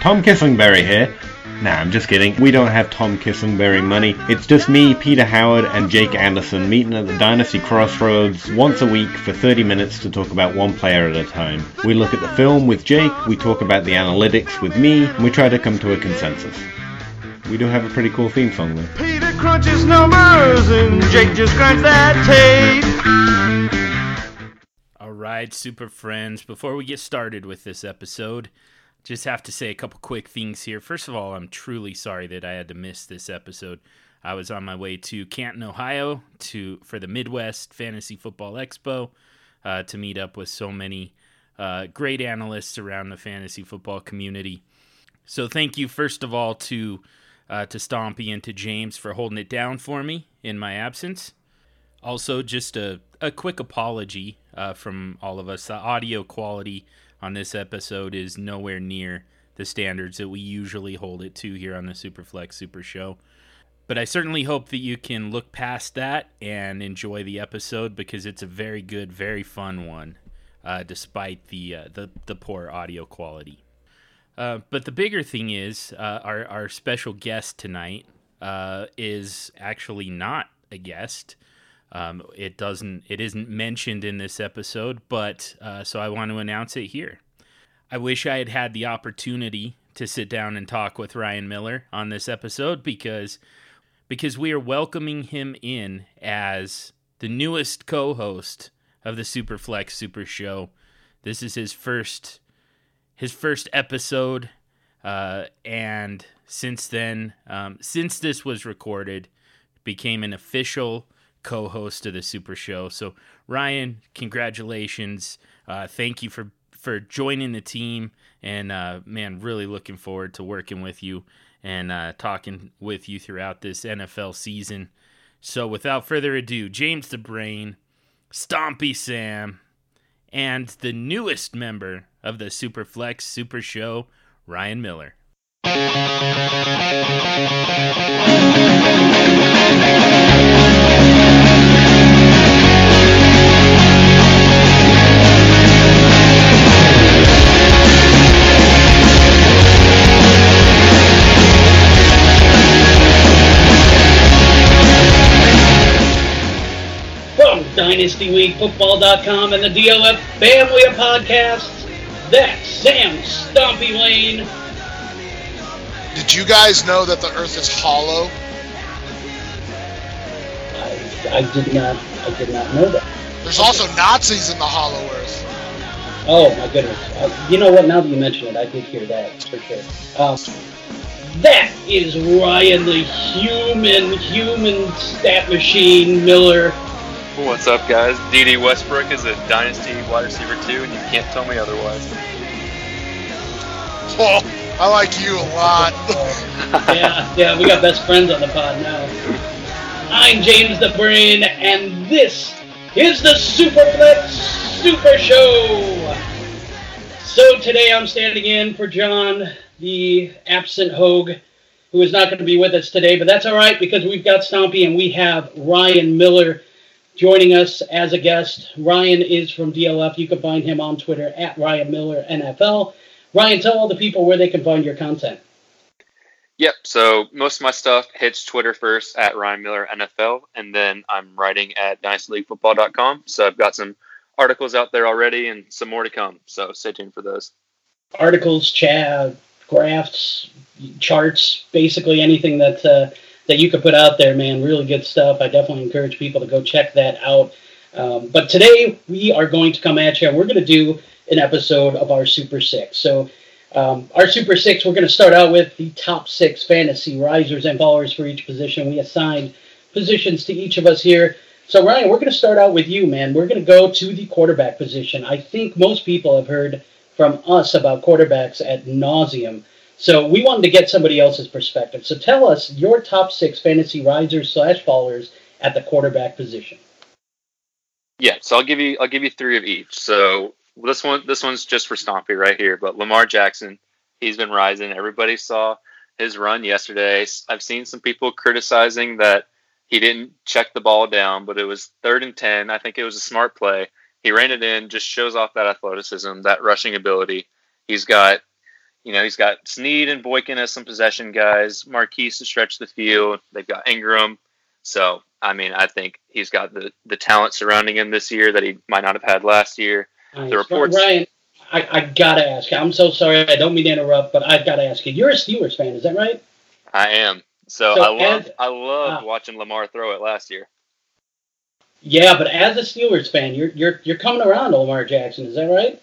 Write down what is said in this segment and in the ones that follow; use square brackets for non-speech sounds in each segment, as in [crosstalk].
Tom Kislingbury here. Nah, I'm just kidding. We don't have Tom Kislingbury money. It's just me, Peter Howard, and Jake Anderson meeting at the Dynasty Crossroads once a week for 30 minutes to talk about one player at a time. We look at the film with Jake, we talk about the analytics with me, and we try to come to a consensus. We do have a pretty cool theme song though. Peter crunches numbers and Jake just grinds that tape. All right, super friends. Before we get started with this episode, just have to say a couple quick things here. First of all, I'm truly sorry that I had to miss this episode. I was on my way to Canton, Ohio, to for the Midwest Fantasy Football Expo uh, to meet up with so many uh, great analysts around the fantasy football community. So thank you, first of all, to uh, to Stompy and to James for holding it down for me in my absence. Also, just a, a quick apology uh, from all of us. The audio quality on this episode is nowhere near the standards that we usually hold it to here on the Superflex Super Show. But I certainly hope that you can look past that and enjoy the episode because it's a very good, very fun one, uh, despite the, uh, the the poor audio quality. Uh, but the bigger thing is uh, our our special guest tonight uh, is actually not a guest. Um, it doesn't it isn't mentioned in this episode, but uh, so I want to announce it here. I wish I had had the opportunity to sit down and talk with Ryan Miller on this episode because because we are welcoming him in as the newest co-host of the Superflex Super Show. This is his first his first episode, uh, and since then, um, since this was recorded, became an official co-host of the Super Show. So Ryan, congratulations! Uh, thank you for for joining the team, and uh, man, really looking forward to working with you and uh, talking with you throughout this NFL season. So without further ado, James the Brain, Stompy Sam, and the newest member of the Superflex Super Show, Ryan Miller. From DynastyLeagueFootball.com and the DLF family of podcasts, that's Sam Stompy Lane. Did you guys know that the Earth is hollow? I, I did not I did not know that. There's also Nazis in the hollow Earth. Oh my goodness. Uh, you know what? Now that you mention it, I did hear that for sure. Um, that is Ryan, the human, human stat machine Miller. What's up, guys? Dede Westbrook is a dynasty wide receiver too, and you can't tell me otherwise. [laughs] Oh, I like you a lot. [laughs] yeah, yeah, we got best friends on the pod now. I'm James the Brain, and this is the Superflex Super Show. So today I'm standing in for John, the absent Hogue, who is not going to be with us today, but that's all right because we've got Stompy and we have Ryan Miller joining us as a guest. Ryan is from DLF. You can find him on Twitter at Ryan Miller NFL. Ryan, tell all the people where they can find your content. Yep. So most of my stuff hits Twitter first at Ryan Miller NFL, and then I'm writing at DynastyLeagueFootball.com. So I've got some articles out there already, and some more to come. So stay tuned for those. Articles, chat, graphs, charts, basically anything that uh, that you could put out there, man. Really good stuff. I definitely encourage people to go check that out. Um, but today we are going to come at you, and we're going to do an episode of our Super Six. So um, our Super Six, we're going to start out with the top six fantasy risers and fallers for each position. We assigned positions to each of us here. So, Ryan, we're going to start out with you, man. We're going to go to the quarterback position. I think most people have heard from us about quarterbacks at nauseum. So, we wanted to get somebody else's perspective. So, tell us your top six fantasy risers slash fallers at the quarterback position. Yeah. So I'll give you I'll give you three of each. So this one this one's just for Stompy right here. But Lamar Jackson, he's been rising. Everybody saw his run yesterday. I've seen some people criticizing that he didn't check the ball down, but it was third and ten. I think it was a smart play. He ran it in, just shows off that athleticism, that rushing ability. He's got you know, he's got Snead and Boykin as some possession guys, Marquise to stretch the field. They've got Ingram. So, I mean, I think he's got the, the talent surrounding him this year that he might not have had last year. Nice. The reports. Ryan, I, I gotta ask. I'm so sorry. I don't mean to interrupt, but I've got to ask you. You're a Steelers fan, is that right? I am. So, So I love as- I loved ah. watching Lamar throw it last year. Yeah, but as a Steelers fan, you're you're you're coming around to Lamar Jackson, is that right?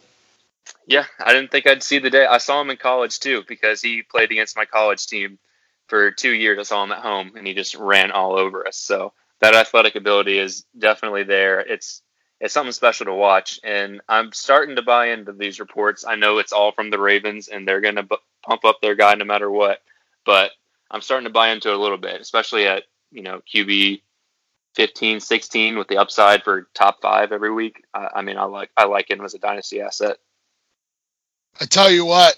Yeah, I didn't think I'd see the day. I saw him in college too because he played against my college team for two years. I saw him at home and he just ran all over us. So that athletic ability is definitely there. It's it's something special to watch, and I'm starting to buy into these reports. I know it's all from the Ravens and they're going to bu- pump up their guy no matter what, but I'm starting to buy into it a little bit, especially at you know QB 15, 16 with the upside for top five every week. I, I mean, I like I like him as a dynasty asset. I tell you what,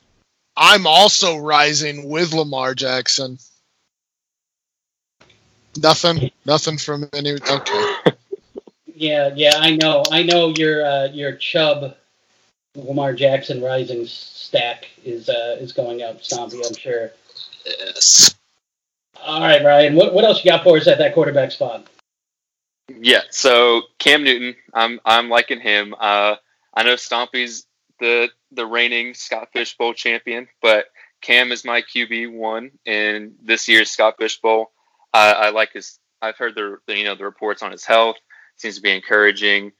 I'm also rising with Lamar Jackson. Nothing, nothing from any. Okay, Yeah, yeah, I know. I know your uh, your Chubb Lamar Jackson rising stack is uh, is going up, Stompy, I'm sure. yes. All right, Ryan, what, what else you got for us at that quarterback spot? Yeah, so Cam Newton, I'm I'm liking him. Uh, I know Stompy's the the reigning Scott Fish Bowl champion, but Cam is my QB one in this year's Scott Fish Bowl. I, I like his. I've heard the, the you know the reports on his health seems to be encouraging.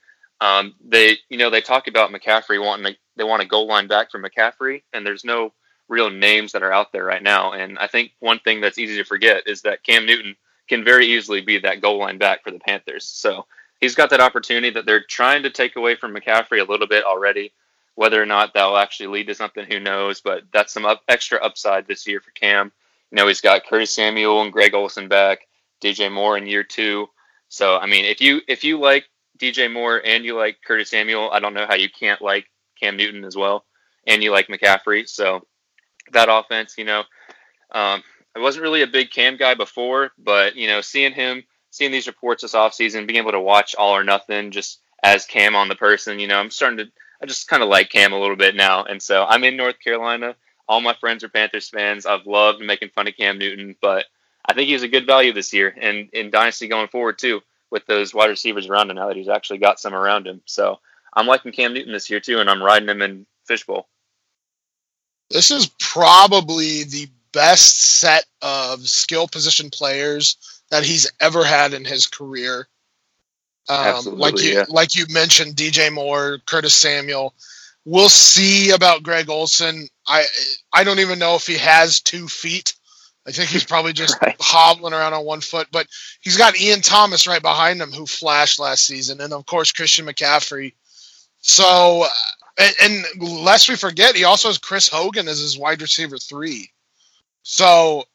Um, they you know they talk about McCaffrey wanting to, they want a goal line back for McCaffrey, and there's no real names that are out there right now. And I think one thing that's easy to forget is that Cam Newton can very easily be that goal line back for the Panthers. So he's got that opportunity that they're trying to take away from McCaffrey a little bit already. Whether or not that'll actually lead to something, who knows? But that's some up, extra upside this year for Cam. You know, he's got Curtis Samuel and Greg Olsen back, DJ Moore in year two. So I mean, if you if you like DJ Moore and you like Curtis Samuel, I don't know how you can't like Cam Newton as well, and you like McCaffrey. So that offense, you know, um, I wasn't really a big Cam guy before, but you know, seeing him, seeing these reports this offseason, being able to watch all or nothing just as Cam on the person, you know, I'm starting to, I just kind of like Cam a little bit now. And so I'm in North Carolina. All my friends are Panthers fans. I've loved making fun of Cam Newton, but I think he's a good value this year and in Dynasty going forward too, with those wide receivers around him now that he's actually got some around him. So I'm liking Cam Newton this year too, and I'm riding him in Fishbowl. This is probably the best set of skill position players that he's ever had in his career. Um, like you yeah. like you mentioned, DJ Moore, Curtis Samuel. We'll see about Greg Olsen. I I don't even know if he has two feet. I think he's probably just [laughs] Right. hobbling around on one foot. But he's got Ian Thomas right behind him, who flashed last season, and of course Christian McCaffrey. So, uh, and, and lest we forget, he also has Chris Hogan as his wide receiver three. So,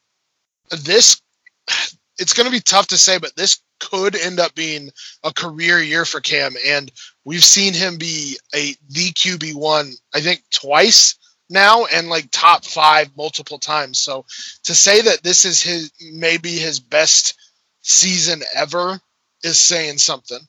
this [sighs] it's going to be tough to say, but this could end up being a career year for Cam, and we've seen him be a the QB one, I think twice now, and like top five multiple times. So, to say that this is his maybe his best season ever is saying something.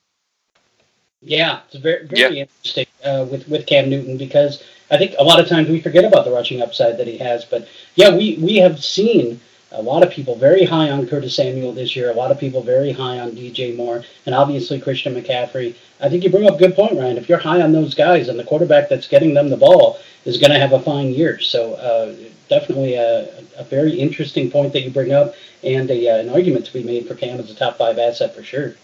Yeah, it's very very interesting uh, with with Cam Newton because I think a lot of times we forget about the rushing upside that he has. But yeah, we we have seen a lot of people very high on Curtis Samuel this year. A lot of people very high on DJ Moore, and obviously Christian McCaffrey. I think you bring up a good point, Ryan. If you're high on those guys, and the quarterback that's getting them the ball is going to have a fine year, so uh, definitely a, a very interesting point that you bring up, and a, uh, an argument to be made for Cam as a top five asset for sure.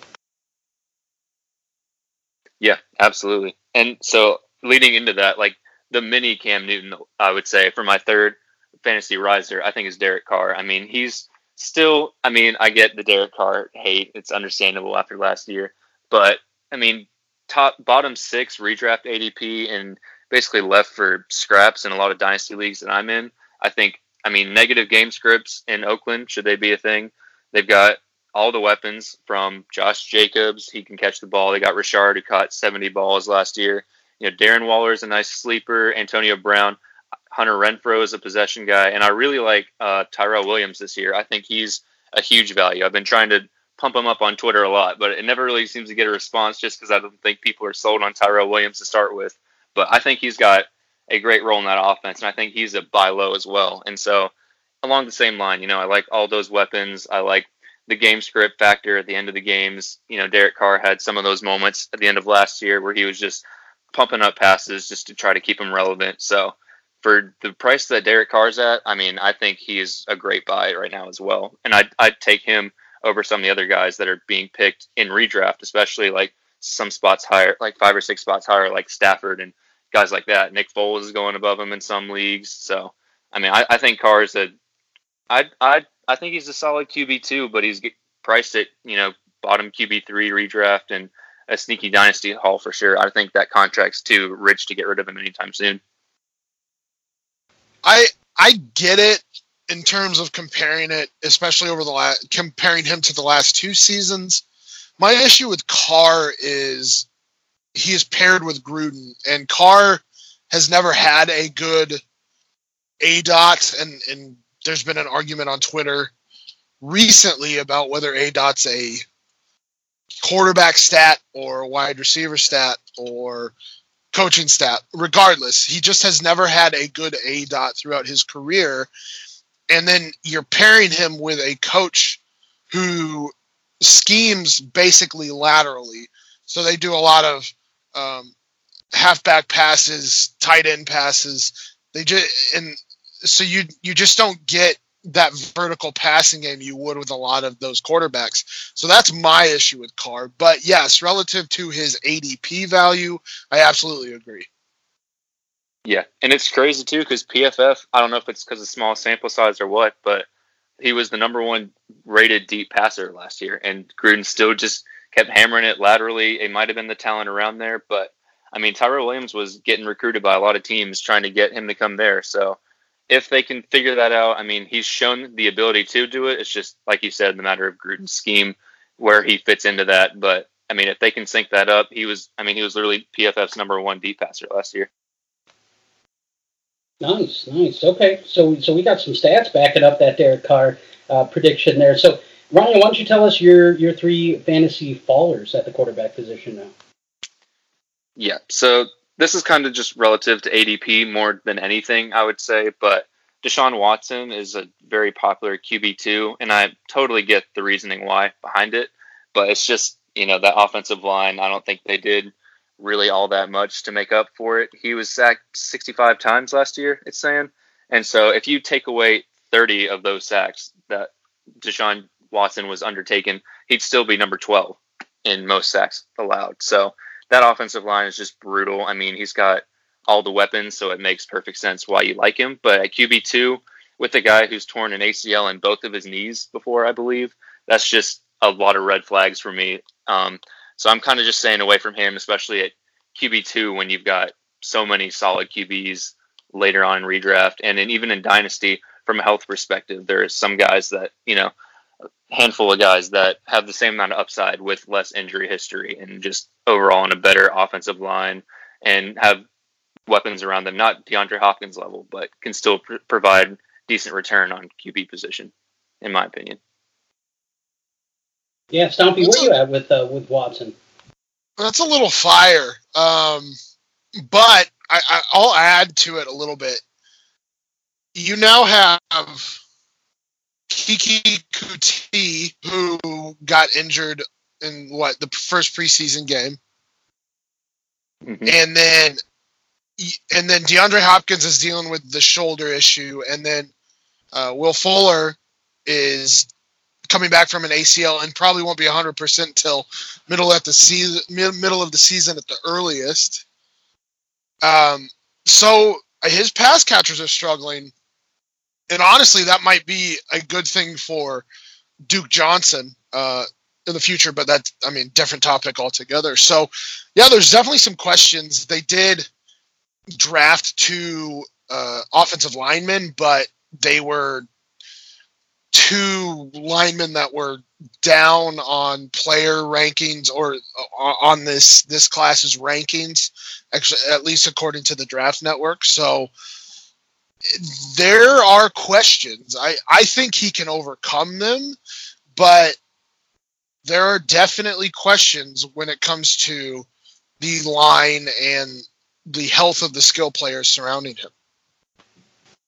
Yeah, absolutely. And so leading into that, like the mini Cam Newton, I would say for my third fantasy riser, I think is Derek Carr. I mean, he's still. I mean, I get the Derek Carr hate; it's understandable after last year. But I mean, top bottom six redraft ADP and basically left for scraps in a lot of dynasty leagues that I'm in. I think. I mean, negative game scripts in Oakland should they be a thing? They've got all the weapons from Josh Jacobs. He can catch the ball. They got Richard who caught 70 balls last year. You know, Darren Waller is a nice sleeper. Antonio Brown, Hunter Renfrow is a possession guy, and I really like uh, Tyrell Williams this year. I think he's a huge value. I've been trying to pump him up on Twitter a lot, but it never really seems to get a response just because I don't think people are sold on Tyrell Williams to start with. But I think he's got a great role in that offense, and I think he's a buy low as well. And so, along the same line, you know, I like all those weapons. I like the game script factor at the end of the games. You know, Derek Carr had some of those moments at the end of last year where he was just pumping up passes just to try to keep him relevant. So, for the price that Derek Carr's at, I mean, I think he's a great buy right now as well. And I'd, I'd take him over some of the other guys that are being picked in redraft, especially like some spots higher, like five or six spots higher, like Stafford and guys like that. Nick Foles is going above him in some leagues. So, I mean, I, I think Carr is a, I, I, I think he's a solid QB two, but he's priced at, you know, bottom QB three redraft and a sneaky dynasty haul for sure. I think that contract's too rich to get rid of him anytime soon. I I get it in terms of comparing it, especially over the last comparing him to the last two seasons. My issue with Carr is he is paired with Gruden, and Carr has never had a good A dot, and and there's been an argument on Twitter recently about whether A dot's a quarterback stat or a wide receiver stat or coaching staff. Regardless, he just has never had a good A dot throughout his career. And then you're pairing him with a coach who schemes basically laterally. So they do a lot of um, halfback passes, tight end passes. They just and so you you just don't get that vertical passing game you would with a lot of those quarterbacks. So that's my issue with Carr. But yes, relative to his ADP value, I absolutely agree. Yeah, and it's crazy too because PFF. I don't know if it's because of small sample size or what, but he was the number one rated deep passer last year, and Gruden still just kept hammering it laterally. It might have been the talent around there, but I mean, Tyrell Williams was getting recruited by a lot of teams trying to get him to come there. So if they can figure that out, I mean, he's shown the ability to do it. It's just like you said, the matter of Gruden's scheme where he fits into that. But I mean, if they can sync that up, he was. I mean, he was literally PFF's number one deep passer last year. Nice, nice. Okay, so so we got some stats backing up that Derek Carr uh, prediction there. So Ryan, why don't you tell us your your three fantasy fallers at the quarterback position now? Yeah. So this is kind of just relative to ADP more than anything, I would say. But Deshaun Watson is a very popular QB two, and I totally get the reasoning why behind it. But it's just you know that offensive line. I don't think they did really all that much to make up for it. He was sacked 65 times last year, it's saying. And so if you take away 30 of those sacks that Deshaun Watson was undertaken, he'd still be number 12 in most sacks allowed. So that offensive line is just brutal. I mean, he's got all the weapons, so it makes perfect sense why you like him. But at QB2, with a guy who's torn an ACL in both of his knees before, I believe, that's just a lot of red flags for me. Um, so I'm kind of just staying away from him, especially at QB2 when you've got so many solid QBs later on in redraft. And then even in Dynasty, from a health perspective, there are some guys that, you know, handful of guys that have the same amount of upside with less injury history and just overall in a better offensive line and have weapons around them. Not DeAndre Hopkins level, but can still pr- provide decent return on QB position, in my opinion. Yeah, Stompy, where are you at with uh, with Watson? That's a little fire, um, but I, I, I'll add to it a little bit. You now have Keke Coutee, who got injured in what the first preseason game, mm-hmm. and then and then DeAndre Hopkins is dealing with the shoulder issue, and then uh, Will Fuller is coming back from an ACL and probably won't be 100% till middle at the season, middle of the season at the earliest. Um, so his pass catchers are struggling, and honestly, that might be a good thing for Duke Johnson uh, in the future. But that's, I mean, different topic altogether. So, yeah, there's definitely some questions. They did draft two uh, offensive linemen, but they were two linemen that were down on player rankings or uh, on this this class's rankings actually at least according to the draft network so there are questions i i think he can overcome them but there are definitely questions when it comes to the line and the health of the skill players surrounding him.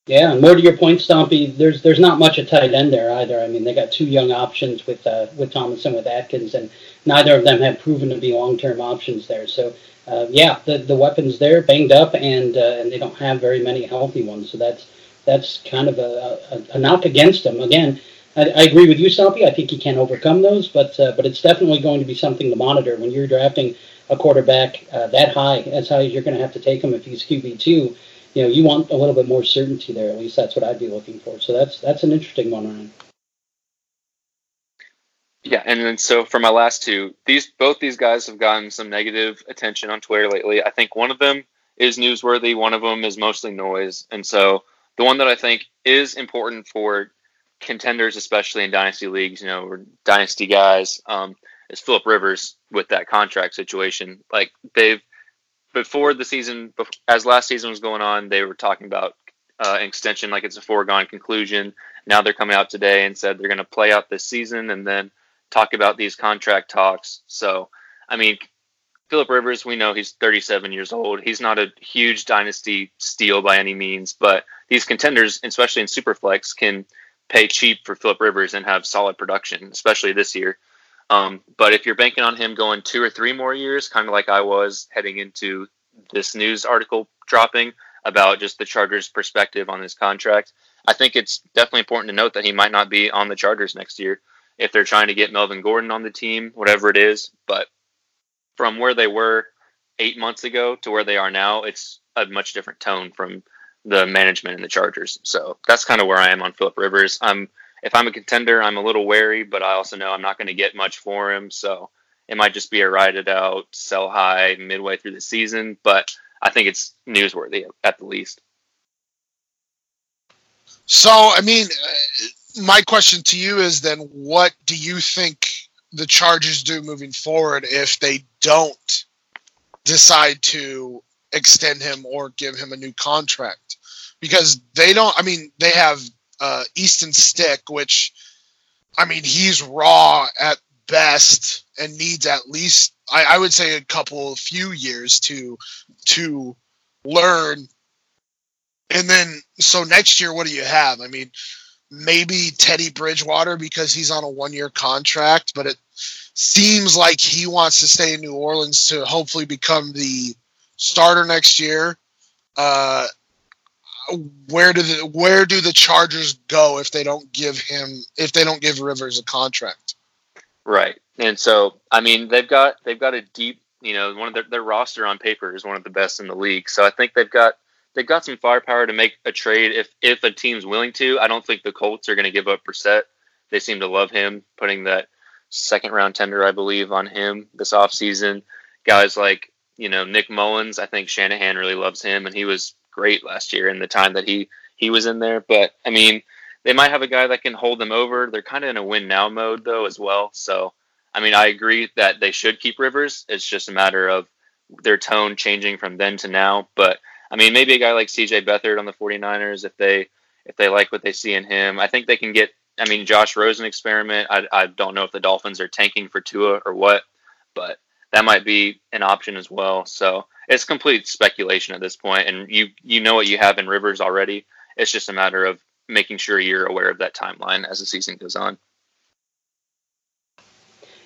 Yeah, and more to your point, Stompy. There's there's not much at tight end there either. I mean, they got two young options with uh, with Thomas and with Akins, and neither of them have proven to be long term options there. So uh, yeah, the the weapons there banged up, and uh, and they don't have very many healthy ones. So that's that's kind of a, a, a knock against them. Again, I, I, agree with you, Stompy. I think he can overcome those, but uh, but it's definitely going to be something to monitor when you're drafting a quarterback uh, that high, as high as you're going to have to take him if he's QB two you know, you want a little bit more certainty there. At least that's what I'd be looking for. So that's that's an interesting one, Ryan. Yeah, and then so for my last two, these both these guys have gotten some negative attention on Twitter lately. I think one of them is newsworthy, one of them is mostly noise, and so the one that I think is important for contenders, especially in dynasty leagues, you know, or dynasty guys, um, is Philip Rivers with that contract situation. Like they've before the season, as last season was going on, they were talking about uh, extension like it's a foregone conclusion. Now they're coming out today and said they're going to play out this season and then talk about these contract talks. So, I mean, Philip Rivers, we know he's 37 years old. He's not a huge dynasty steal by any means, but these contenders, especially in Superflex, can pay cheap for Philip Rivers and have solid production, especially this year. Um, but if you're banking on him going two or three more years, kind of like I was heading into this news article dropping about just the Chargers' perspective on his contract, I think it's definitely important to note that he might not be on the Chargers next year if they're trying to get Melvin Gordon on the team, whatever it is. But from where they were eight months ago to where they are now, it's a much different tone from the management and the Chargers. So that's kind of where I am on Philip Rivers. I'm if I'm a contender, I'm a little wary, but I also know I'm not going to get much for him. So it might just be a ride it out, sell high midway through the season. But I think it's newsworthy at the least. So, I mean, uh, my question to you is then what do you think the Chargers do moving forward if they don't decide to extend him or give him a new contract? Because they don't, I mean, they have uh, Easton Stick, which I mean he's raw at best and needs at least I, I would say a couple few years to to learn. And then so next year, what do you have? I mean, maybe Teddy Bridgewater because he's on a one year contract, but it seems like he wants to stay in New Orleans to hopefully become the starter next year. Uh, where do the where do the Chargers go if they don't give him if they don't give Rivers a contract? Right, and so I mean they've got they've got a deep you know one of their their roster on paper is one of the best in the league. So I think they've got they've got some firepower to make a trade if if a team's willing to. I don't think the Colts are going to give up Brissett. They seem to love him, putting that second round tender I believe on him this offseason. Guys like you know Nick Mullens, I think Shanahan really loves him, and he was great last year in the time that he he was in there. But I mean, they might have a guy that can hold them over. They're kind of in a win now mode though as well. So I mean, I agree that they should keep Rivers. It's just a matter of their tone changing from then to now. But I mean, maybe a guy like CJ Beathard on the 49ers if they if they like what they see in him. I think they can get I mean, Josh Rosen experiment. I, I don't know if the Dolphins are tanking for Tua or what, but that might be an option as well. So it's complete speculation at this point, and you you know what you have in Rivers already. It's just a matter of making sure you're aware of that timeline as the season goes on.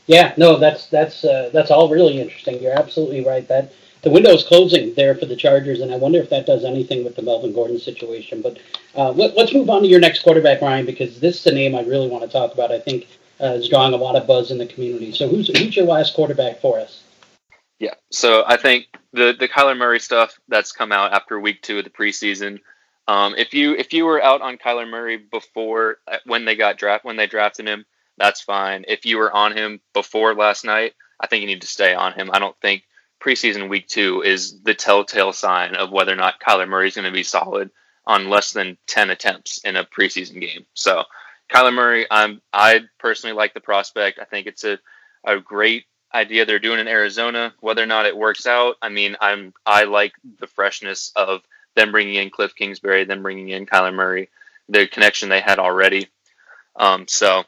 Yeah, no, that's that's uh, that's all really interesting. You're absolutely right. That the window is closing there for the Chargers, and I wonder if that does anything with the Melvin Gordon situation. But uh, let, us move on to your next quarterback, Ryan, because this is a name I really want to talk about. I think uh, is drawing a lot of buzz in the community. So who's who's your last quarterback for us? Yeah, so I think the the Kyler Murray stuff that's come out after week two of the preseason. Um, if you if you were out on Kyler Murray before uh, when they got draft when they drafted him, that's fine. If you were on him before last night, I think you need to stay on him. I don't think preseason week two is the telltale sign of whether or not Kyler Murray is going to be solid on less than ten attempts in a preseason game. So Kyler Murray, I'm I personally like the prospect. I think it's a a great idea they're doing in Arizona. Whether or not it works out, I mean, I'm I like the freshness of them bringing in Cliff Kingsbury, them bringing in Kyler Murray, the connection they had already. Um, so,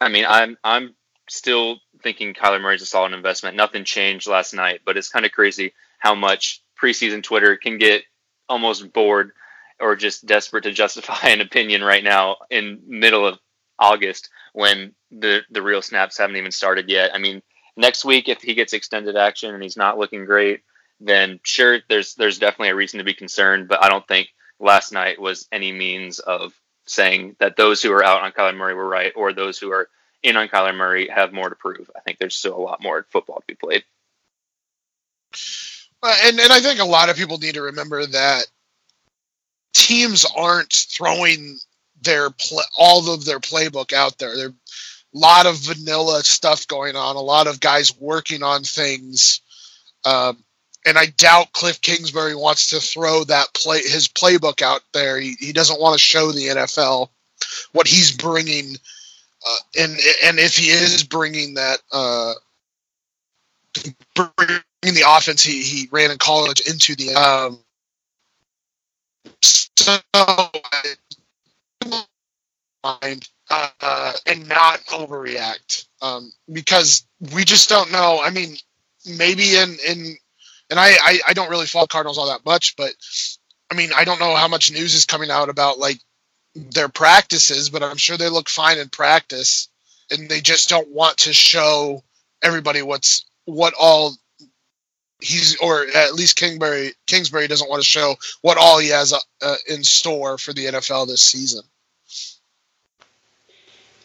I mean, I'm I'm still thinking Kyler Murray is a solid investment. Nothing changed last night, but it's kind of crazy how much preseason Twitter can get almost bored or just desperate to [laughs] justify an opinion right now in middle of August when the the real snaps haven't even started yet. I mean, next week if he gets extended action and he's not looking great, then sure there's there's definitely a reason to be concerned, but I don't think last night was any means of saying that those who are out on Kyler Murray were right or those who are in on Kyler Murray have more to prove. I think there's still a lot more football to be played. and and I think a lot of people need to remember that teams aren't throwing their all of their playbook out there. There a lot of vanilla stuff going on, a lot of guys working on things. Um, and I doubt Cliff Kingsbury wants to throw that play his playbook out there. He, he doesn't want to show the NFL what he's bringing, uh, and and if he is bringing that, uh, bringing the offense he, he ran in college into the um, so mind uh, and not overreact um, because we just don't know. I mean, maybe in in and I, I I don't really follow Cardinals all that much, but I mean I don't know how much news is coming out about like their practices, but I'm sure they look fine in practice, and they just don't want to show everybody what's what all he's or at least Kingsbury Kingsbury doesn't want to show what all he has uh, in store for the NFL this season.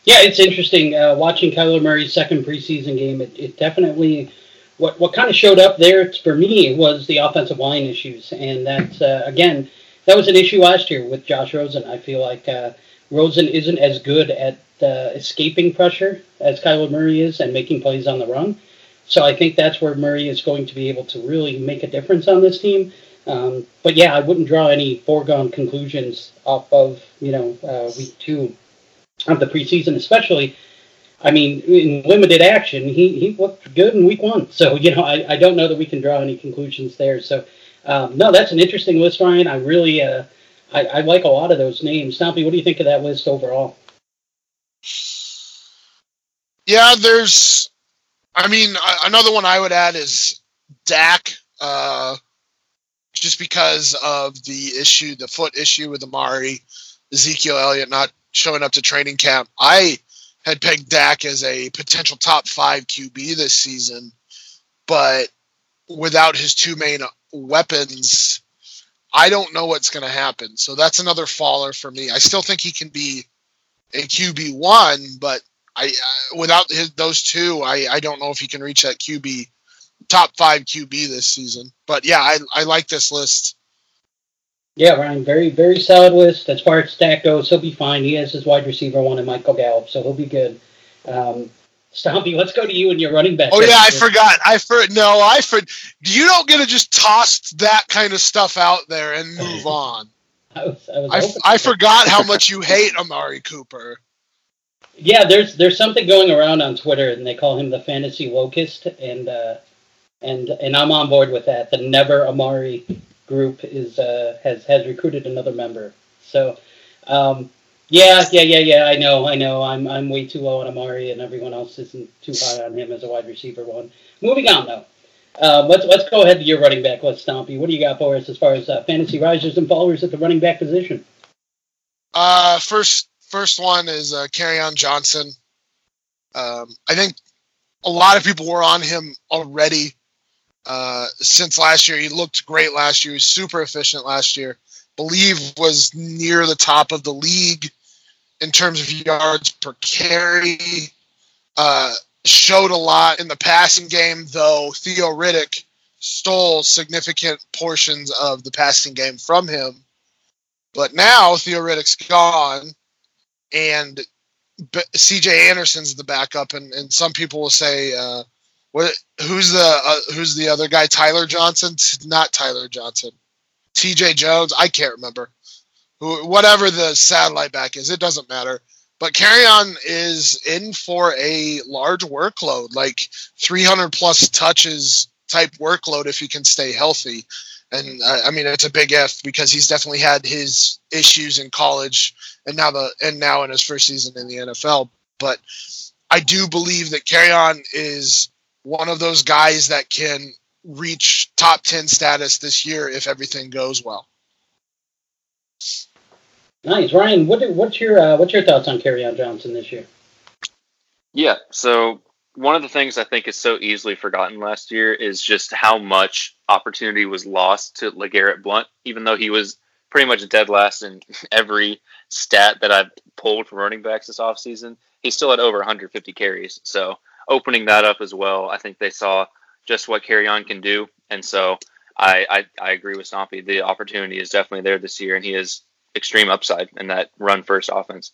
Yeah, it's interesting uh, watching Kyler Murray's second preseason game. It, it definitely what what kind of showed up there for me was the offensive line issues, and that uh, again that was an issue last year with Josh Rosen. I feel like uh, Rosen isn't as good at uh, escaping pressure as Kyler Murray is and making plays on the run. So I think that's where Murray is going to be able to really make a difference on this team. Um, but yeah, I wouldn't draw any foregone conclusions off of you know uh, week two of the preseason, especially. I mean, in limited action, he, he looked good in week one. So you know, I, I don't know that we can draw any conclusions there. So um, no, that's an interesting list, Ryan. I really uh, I, I like a lot of those names. Stompy, what do you think of that list overall? Yeah, there's I mean, another one I would add is Dak, uh, just because of the issue, the foot issue with Amari, Ezekiel Elliott not showing up to training camp. I had pegged Dak as a potential top five QB this season, but without his two main weapons, I don't know what's going to happen. So that's another faller for me. I still think he can be a QB one, but I uh, without his, those two, I, I don't know if he can reach that QB top five QB this season. But yeah, I, I like this list. Yeah, Ryan, very very solid list as far as stack goes. He'll be fine. He has his wide receiver one and Michael Gallup, so he'll be good. Um, Stompy, let's go to you and your running back. Oh yeah, I forgot. I for no, I for you don't get to just toss that kind of stuff out there and [laughs] move on. I, was, I, was I, I forgot how [laughs] much you hate Amari Cooper. Yeah, there's there's something going around on Twitter, and they call him the fantasy locust, and uh, and and I'm on board with that. The Never Amari group is uh, has has recruited another member. So, um, yeah, yeah, yeah, yeah. I know, I know. I'm I'm way too low on Amari, and everyone else isn't too high on him as a wide receiver one. Moving on though. Uh, let's let's go ahead to your running back. Let's Stompy. What do you got for us as far as uh, fantasy risers and followers at the running back position? Uh, first First one is uh, on Johnson. Um, I think a lot of people were on him already uh, since last year. He looked great last year. He was super efficient last year. Believe was near the top of the league in terms of yards per carry. Uh, showed a lot in the passing game, though Theo Riddick stole significant portions of the passing game from him. But now Theo Riddick's gone and C.J. Anderson's the backup, and, and some people will say, uh, "What? Who's the uh, who's the other guy? Tyler Johnson? Not Tyler Johnson. T.J. Jones? I can't remember. Whatever the satellite back is, it doesn't matter. But Kerryon is in for a large workload, like 300 plus touches type workload if he can stay healthy. And uh, I mean, it's a big if because he's definitely had his issues in college and now the and now in his first season in the NFL. But I do believe that Kerryon is one of those guys that can reach top 10 status this year if everything goes well. Nice, Ryan. What what's your uh, what's your thoughts on Kerryon Johnson this year? Yeah, so one of the things I think is so easily forgotten last year is just how much opportunity was lost to LeGarrette Blunt, even though he was pretty much dead last in [laughs] every stat that I've pulled from running backs this offseason. He still had over 150 carries. So opening that up as well, I think they saw just what Kerryon can do. And so I, I, I agree with Stompy. The opportunity is definitely there this year, and he is extreme upside in that run first offense.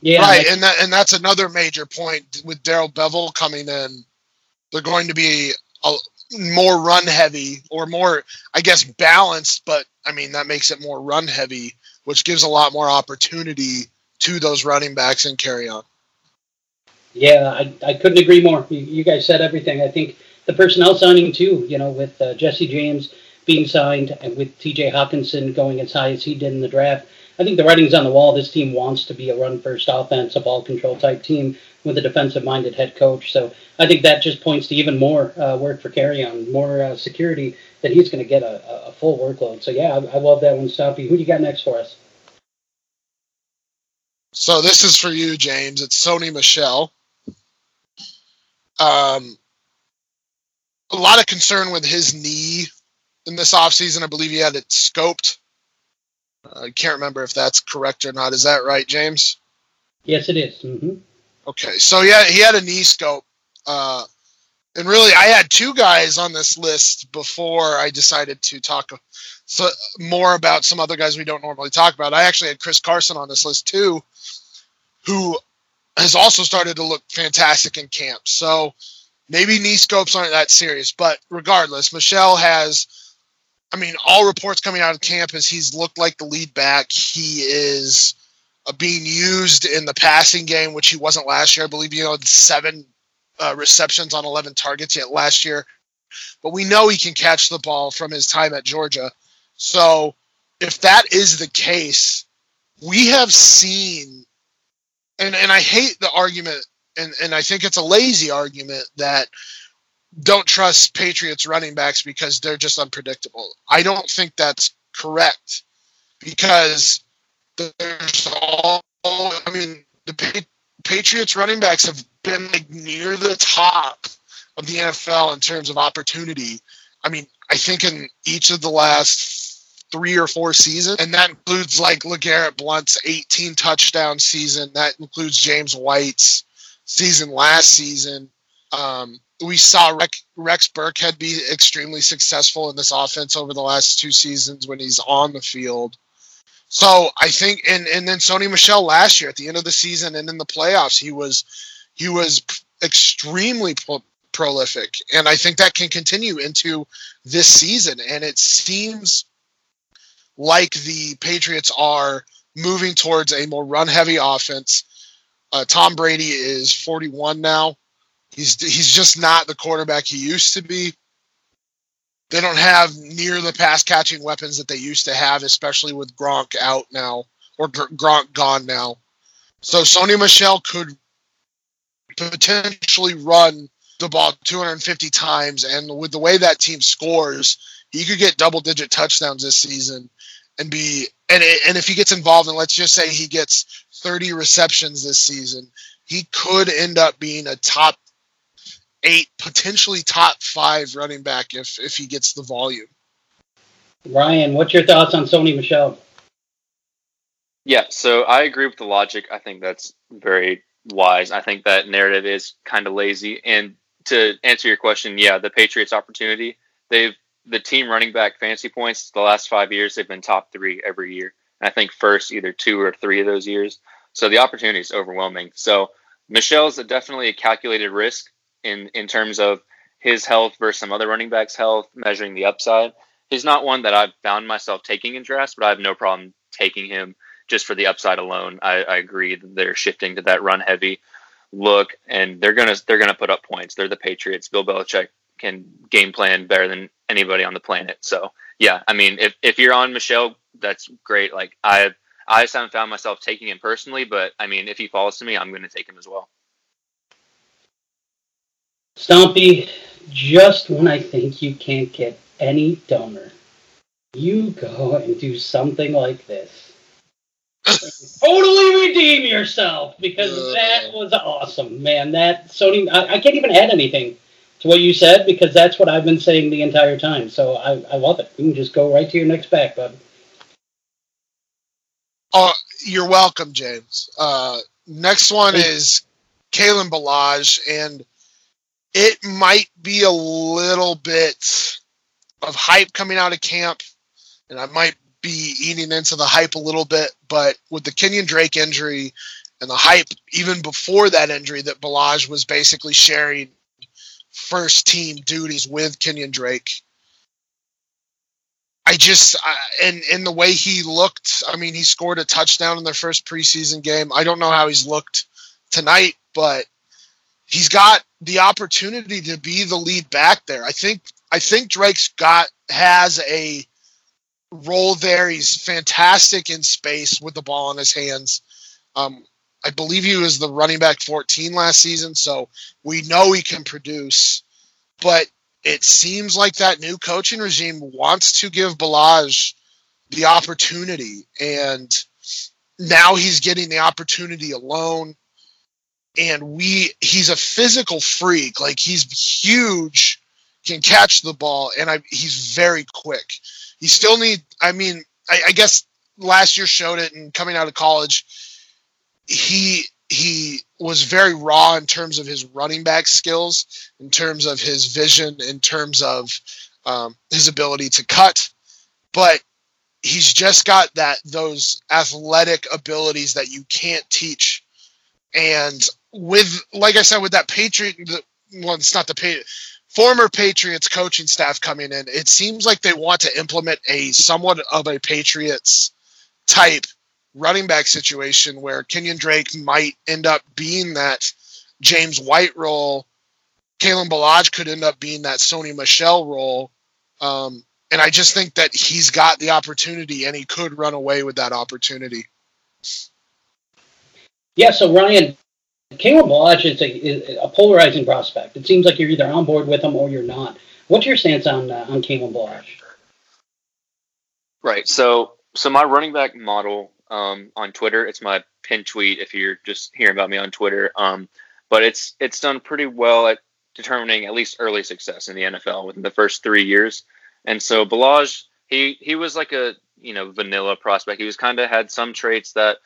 Yeah, right, and that and that's another major point with Darrell Bevell coming in. They're going to be a, more run heavy or more, I guess, balanced. But I mean, that makes it more run heavy, which gives a lot more opportunity to those running backs and Kerryon. Yeah, I, I couldn't agree more. You, you guys said everything. I think the personnel signing too. You know, with uh, Jesse James being signed and with T.J. Hockenson going as high as he did in the draft. I think the writing's on the wall. This team wants to be a run first offense, a ball control type team with a defensive minded head coach. So I think that just points to even more uh, work for Kerryon, more uh, security that he's going to get a, a, full workload. So yeah, I, I love that one, Stompy. Who do you got next for us? So this is for you, James. It's Sony Michel. Um, a lot of concern with his knee in this offseason. I believe he had it scoped. I can't remember if that's correct or not. Is that right, James? Yes, it is. Mm-hmm. Okay, so yeah, he had a knee scope, uh, and really, I had two guys on this list before I decided to talk so, more about some other guys we don't normally talk about. I actually had Chris Carson on this list too, who has also started to look fantastic in camp. So maybe knee scopes aren't that serious, but regardless, Michel has I mean, all reports coming out of camp is he's looked like the lead back. He is uh, being used in the passing game, which he wasn't last year. I believe you know seven uh, receptions on eleven targets yet last year. But we know he can catch the ball from his time at Georgia. So if that is the case, we have seen, and and I hate the argument, and and I think it's a lazy argument that don't trust Patriots running backs because they're just unpredictable. I don't think that's correct because there's all, I mean, the Patriots running backs have been like near the top of the NFL in terms of opportunity. I mean, I think in each of the last three or four seasons, and that includes like LeGarrette Blunt's 18 touchdown season. That includes James White's season last season. Um, we saw Rex Burkhead be extremely successful in this offense over the last two seasons when he's on the field. So I think, and and then Sony Michel last year at the end of the season and in the playoffs, he was he was extremely pro- prolific, and I think that can continue into this season. And it seems like the Patriots are moving towards a more run-heavy offense. Uh, Tom Brady is 41 now. He's he's just not the quarterback he used to be. They don't have near the pass catching weapons that they used to have, especially with Gronk out now or Gronk gone now. So Sony Michel could potentially run the ball 250 times, and with the way that team scores, he could get double digit touchdowns this season and be and and if he gets involved and let's just say he gets 30 receptions this season, he could end up being a top eight, potentially top five running back if if he gets the volume. Ryan, what's your thoughts on Sony Michel? Yeah, so I agree with the logic. I think that's very wise. I think that narrative is kind of lazy. And to answer your question, yeah, the Patriots' opportunity, they've the team running back fantasy points the last five years, they've been top three every year. And I think first either two or three of those years. So the opportunity is overwhelming. So Michel's a definitely a calculated risk in in terms of his health versus some other running backs' health, measuring the upside. He's not one that I've found myself taking in drafts, but I have no problem taking him just for the upside alone. I, I agree that they're shifting to that run heavy look, and they're gonna they're gonna put up points. They're the Patriots. Bill Belichick can game plan better than anybody on the planet. So yeah, I mean, if if you're on Michel, that's great. Like I I just haven't found myself taking him personally, but I mean, if he falls to me, I'm going to take him as well. Stompy, just when I think you can't get any dumber, you go and do something like this. [laughs] totally redeem yourself because that was awesome, man. That Sony, I, I, can't even add anything to what you said because that's what I've been saying the entire time. So I, I love it. You can just go right to your next back, bud. Oh, you're welcome, James. Uh, next one is Kalen Ballage, and it might be a little bit of hype coming out of camp, and I might be eating into the hype a little bit. But with the Kenyon Drake injury and the hype, even before that injury, that Ballage was basically sharing first team duties with Kenyon Drake. I just and in the way he looked, I mean, he scored a touchdown in their first preseason game. I don't know how he's looked tonight, but he's got the opportunity to be the lead back there. I think I think Drake's got has a role there. He's fantastic in space with the ball in his hands. Um, I believe he was the running back 14 last season, so we know he can produce. But it seems like that new coaching regime wants to give Ballage the opportunity, and now he's getting the opportunity alone. And we, he's a physical freak. Like he's huge, can catch the ball, and I, he's very quick. He still need. I mean, I, I guess last year showed it, and coming out of college, he he was very raw in terms of his running back skills, in terms of his vision, in terms of um, his ability to cut, but he's just got that those athletic abilities that you can't teach. And with, like I said, with that Patriot, the, well, it's not the Patriot, former Patriots coaching staff coming in, it seems like they want to implement a somewhat of a Patriots type running back situation where Kenyon Drake might end up being that James White role. Kalen Ballage could end up being that Sony Michel role. Um, and I just think that he's got the opportunity and he could run away with that opportunity. Yeah, so Ryan, Kalen Ballage is a, is a, polarizing prospect. It seems like you're either on board with him or you're not. What's your stance on uh, on Kalen Ballage? Right. So, so my running back model um, on Twitter. It's my pin tweet if you're just hearing about me on Twitter. Um, but it's it's done pretty well at determining at least early success in the NFL within the first three years. And so Ballage, he he was like a you know vanilla prospect. He was kind of had some traits that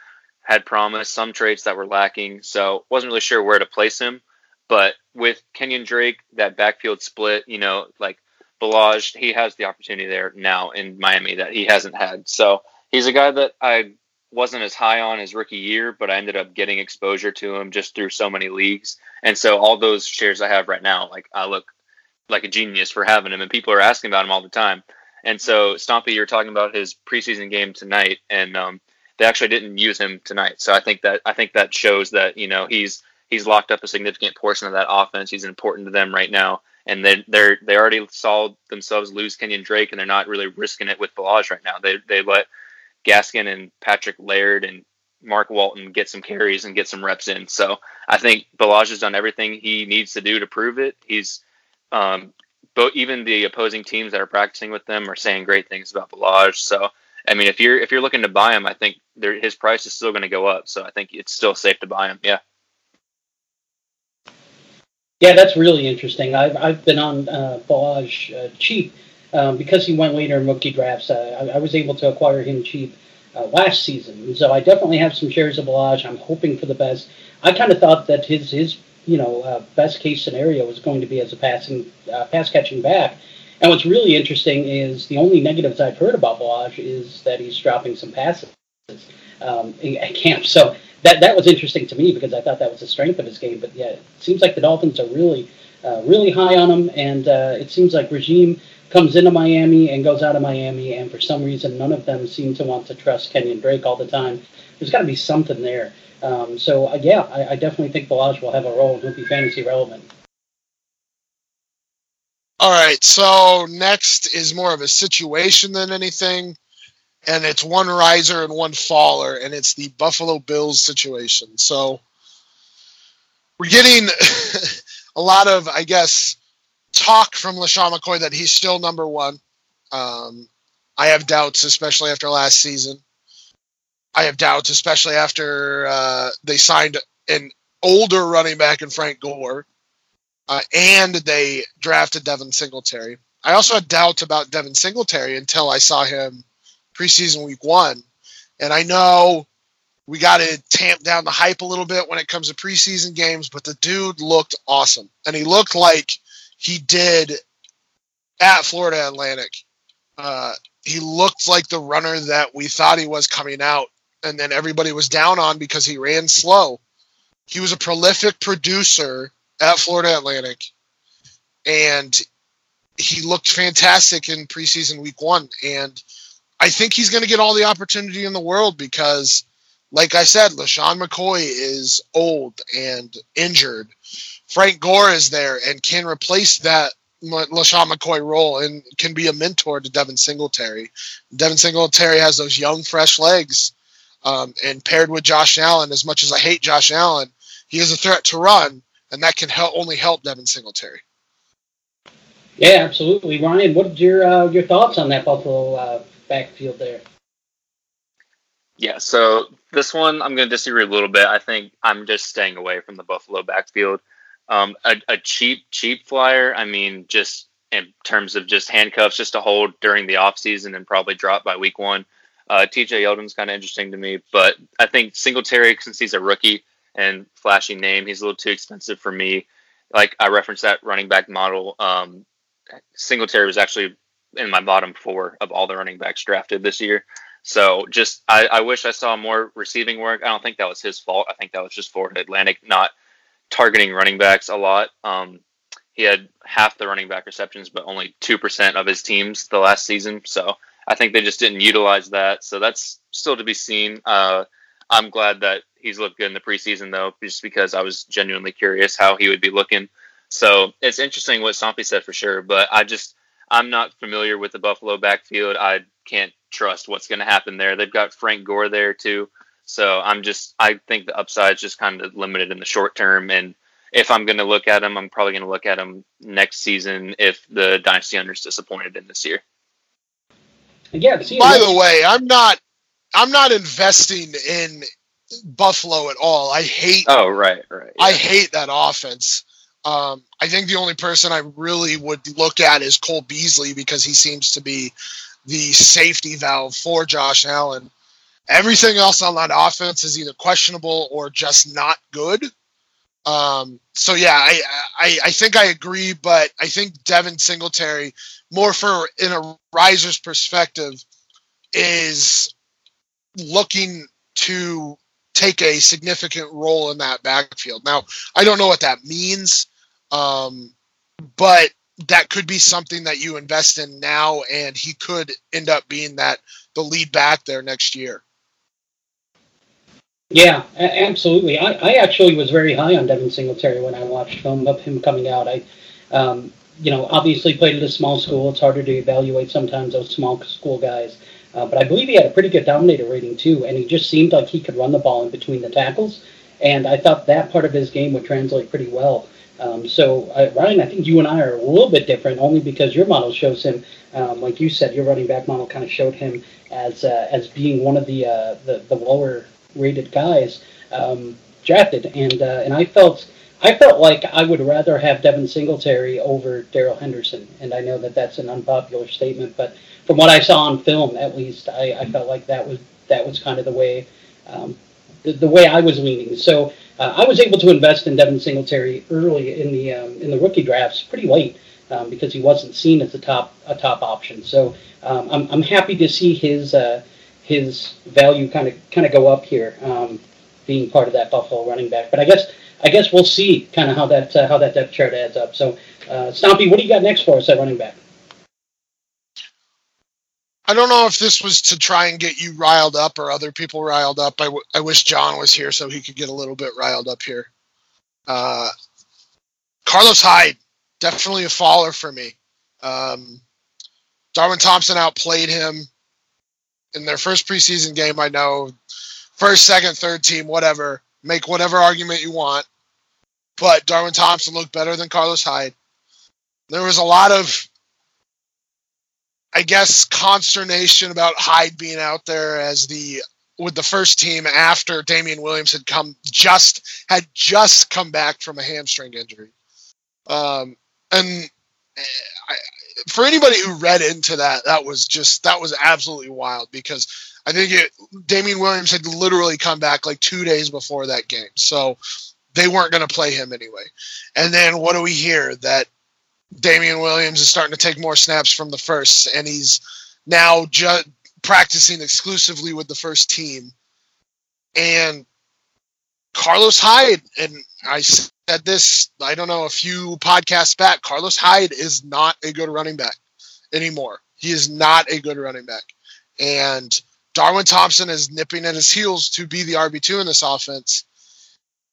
had promise, some traits that were lacking. So wasn't really sure where to place him. But with Kenyon Drake, that backfield split, you know, like Ballage, he has the opportunity there now in Miami that he hasn't had. So he's a guy that I wasn't as high on his rookie year, but I ended up getting exposure to him just through so many leagues. And so all those shares I have right now, like I look like a genius for having him, and people are asking about him all the time. And so Stompy, you're talking about his preseason game tonight, and um, they actually didn't use him tonight. So I think that I think that shows that you know he's he's locked up a significant portion of that offense. He's important to them right now, and they they're they already saw themselves lose Kenyon Drake, and they're not really risking it with Ballage right now. They they let Gaskin and Patrick Laird and Mark Walton get some carries and get some reps in. So I think Ballage has done everything he needs to do to prove it. He's um, but even the opposing teams that are practicing with them are saying great things about Ballage. So I mean, if you're if you're looking to buy him, I think his price is still going to go up. So I think it's still safe to buy him. Yeah. Yeah, that's really interesting. I've I've been on uh, uh, cheap um, because he went later in rookie drafts, uh, I, I, was able to acquire him cheap uh, last season. So I definitely have some shares of Ballage. I'm hoping for the best. I kind of thought that his his you know uh, best case scenario was going to be as a passing uh, pass catching back. And what's really interesting is the only negatives I've heard about Ballage is that he's dropping some passes um, at camp. So that that was interesting to me because I thought that was the strength of his game. But yeah, it seems like the Dolphins are really uh, really high on him, and uh, it seems like regime comes into Miami and goes out of Miami, and for some reason, none of them seem to want to trust Kenyon Drake all the time. There's got to be something there. Um, so, uh, yeah, I, I, definitely think Ballage will have a role and he'll be fantasy relevant. All right, so next is more of a situation than anything, and it's one riser and one faller, and it's the Buffalo Bills situation. So we're getting [laughs] a lot of, I guess, talk from LeSean McCoy that he's still number one. Um, I have doubts, especially after last season. I have doubts, especially after uh, they signed an older running back in Frank Gore, uh, and they drafted Devin Singletary. I also had doubts about Devin Singletary until I saw him preseason week one, and I know we got to tamp down the hype a little bit when it comes to preseason games, but the dude looked awesome, and he looked like he did at Florida Atlantic. Uh, he looked like the runner that we thought he was coming out, and then everybody was down on because he ran slow. He was a prolific producer at Florida Atlantic, and he looked fantastic in preseason week one. And I think he's going to get all the opportunity in the world because, like I said, LeSean McCoy is old and injured. Frank Gore is there and can replace that LeSean McCoy role and can be a mentor to Devin Singletary. Devin Singletary has those young, fresh legs. Um, and paired with Josh Allen, as much as I hate Josh Allen, he is a threat to run, and that can help only help Devin Singletary. Yeah, absolutely, Ryan. What are your uh, your thoughts on that Buffalo uh, backfield there? Yeah, so this one I'm going to disagree a little bit. I think I'm just staying away from the Buffalo backfield. Um, a, a cheap cheap flyer. I mean, just in terms of just handcuffs, just to hold during the offseason and probably drop by week one. Uh, TJ Yeldon's kind of interesting to me, but I think Singletary, since he's a rookie and flashy name, he's a little too expensive for me. Like I referenced that running back model. Um, Singletary was actually in my bottom four of all the running backs drafted this year. So just I, I wish I saw more receiving work. I don't think that was his fault. I think that was just Florida Atlantic not targeting running backs a lot. Um, he had half the running back receptions, but only two percent of his teams the last season. So I think they just didn't utilize that. So that's still to be seen. Uh, I'm glad that he's looked good in the preseason, though, just because I was genuinely curious how he would be looking. So it's interesting what Stompy said for sure, but I just I'm not familiar with the Buffalo backfield. I can't trust what's going to happen there. They've got Frank Gore there too, so I'm just I think the upside is just kind of limited in the short term. And if I'm going to look at him, I'm probably going to look at him next season if the dynasty under is disappointed in this year. Yeah. By the way, I'm not I'm not investing in Buffalo at all. I hate. Oh right, right. Yeah. I hate that offense. Um, I think the only person I really would look at is Cole Beasley because he seems to be the safety valve for Josh Allen. Everything else on that offense is either questionable or just not good. Um, so yeah, I, I, I think I agree, but I think Devin Singletary, more for in a riser's perspective, is looking to take a significant role in that backfield. Now, I don't know what that means. Um, but that could be something that you invest in now, and he could end up being that the lead back there next year. Yeah, absolutely. I, I actually was very high on Devin Singletary when I watched film of him coming out. I, um, you know, obviously played at a small school. It's harder to evaluate sometimes those small school guys. Uh, but I believe he had a pretty good dominator rating too, and he just seemed like he could run the ball in between the tackles. And I thought that part of his game would translate pretty well. Um, so, uh, Ryan, I think you and I are a little bit different, only because your model shows him, um, like you said, your running back model kind of showed him as uh, as being one of the uh, the, the lower rated guys um, drafted, and uh, and I felt I felt like I would rather have Devin Singletary over Darrell Henderson, and I know that that's an unpopular statement, but from what I saw on film, at least, I, I felt like that was that was kind of the way um, the, the way I was leaning. So uh, I was able to invest in Devin Singletary early in the um, in the rookie drafts, pretty late, um, because he wasn't seen as a top a top option. So um, I'm, I'm happy to see his uh, his value kind of kind of go up here, um, being part of that Buffalo running back. But I guess I guess we'll see kind of how that uh, how that depth chart adds up. So uh, Stompy, what do you got next for us at running back? I don't know if this was to try and get you riled up or other people riled up. I, w- I wish John was here so he could get a little bit riled up here. Uh, Carlos Hyde, definitely a faller for me. Um, Darwin Thompson outplayed him in their first preseason game. I know first, second, third team, whatever. Make whatever argument you want. But Darwin Thompson looked better than Carlos Hyde. there was a lot of, I guess, consternation about Hyde being out there as the with the first team after Damien Williams had come just had just come back from a hamstring injury. Um, and I, for anybody who read into that, that was just that was absolutely wild because I think it, Damien Williams had literally come back like two days before that game, so they weren't going to play him anyway. And then what do we hear that Damien Williams is starting to take more snaps from the first, and he's now ju- practicing exclusively with the first team. And Carlos Hyde, and I said this, I don't know, a few podcasts back, Carlos Hyde is not a good running back anymore. He is not a good running back. And Darwin Thompson is nipping at his heels to be the RB2 in this offense.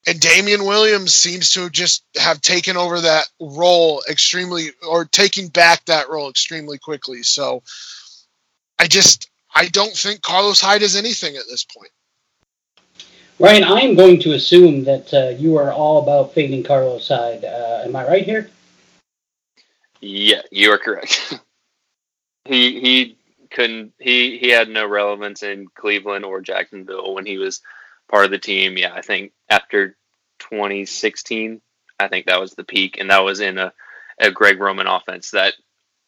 And Damien Williams seems to just have taken over that role extremely, or taking back that role extremely quickly. So I just, I don't think Carlos Hyde is anything at this point. Ryan, I am going to assume that uh, you are all about fading Carlos Hyde. Uh, am I right here? Yeah, you are correct. [laughs] he he couldn't he he had no relevance in Cleveland or Jacksonville when he was part of the team. Yeah, I think after 2016, I think that was the peak, and that was in a, a Greg Roman offense that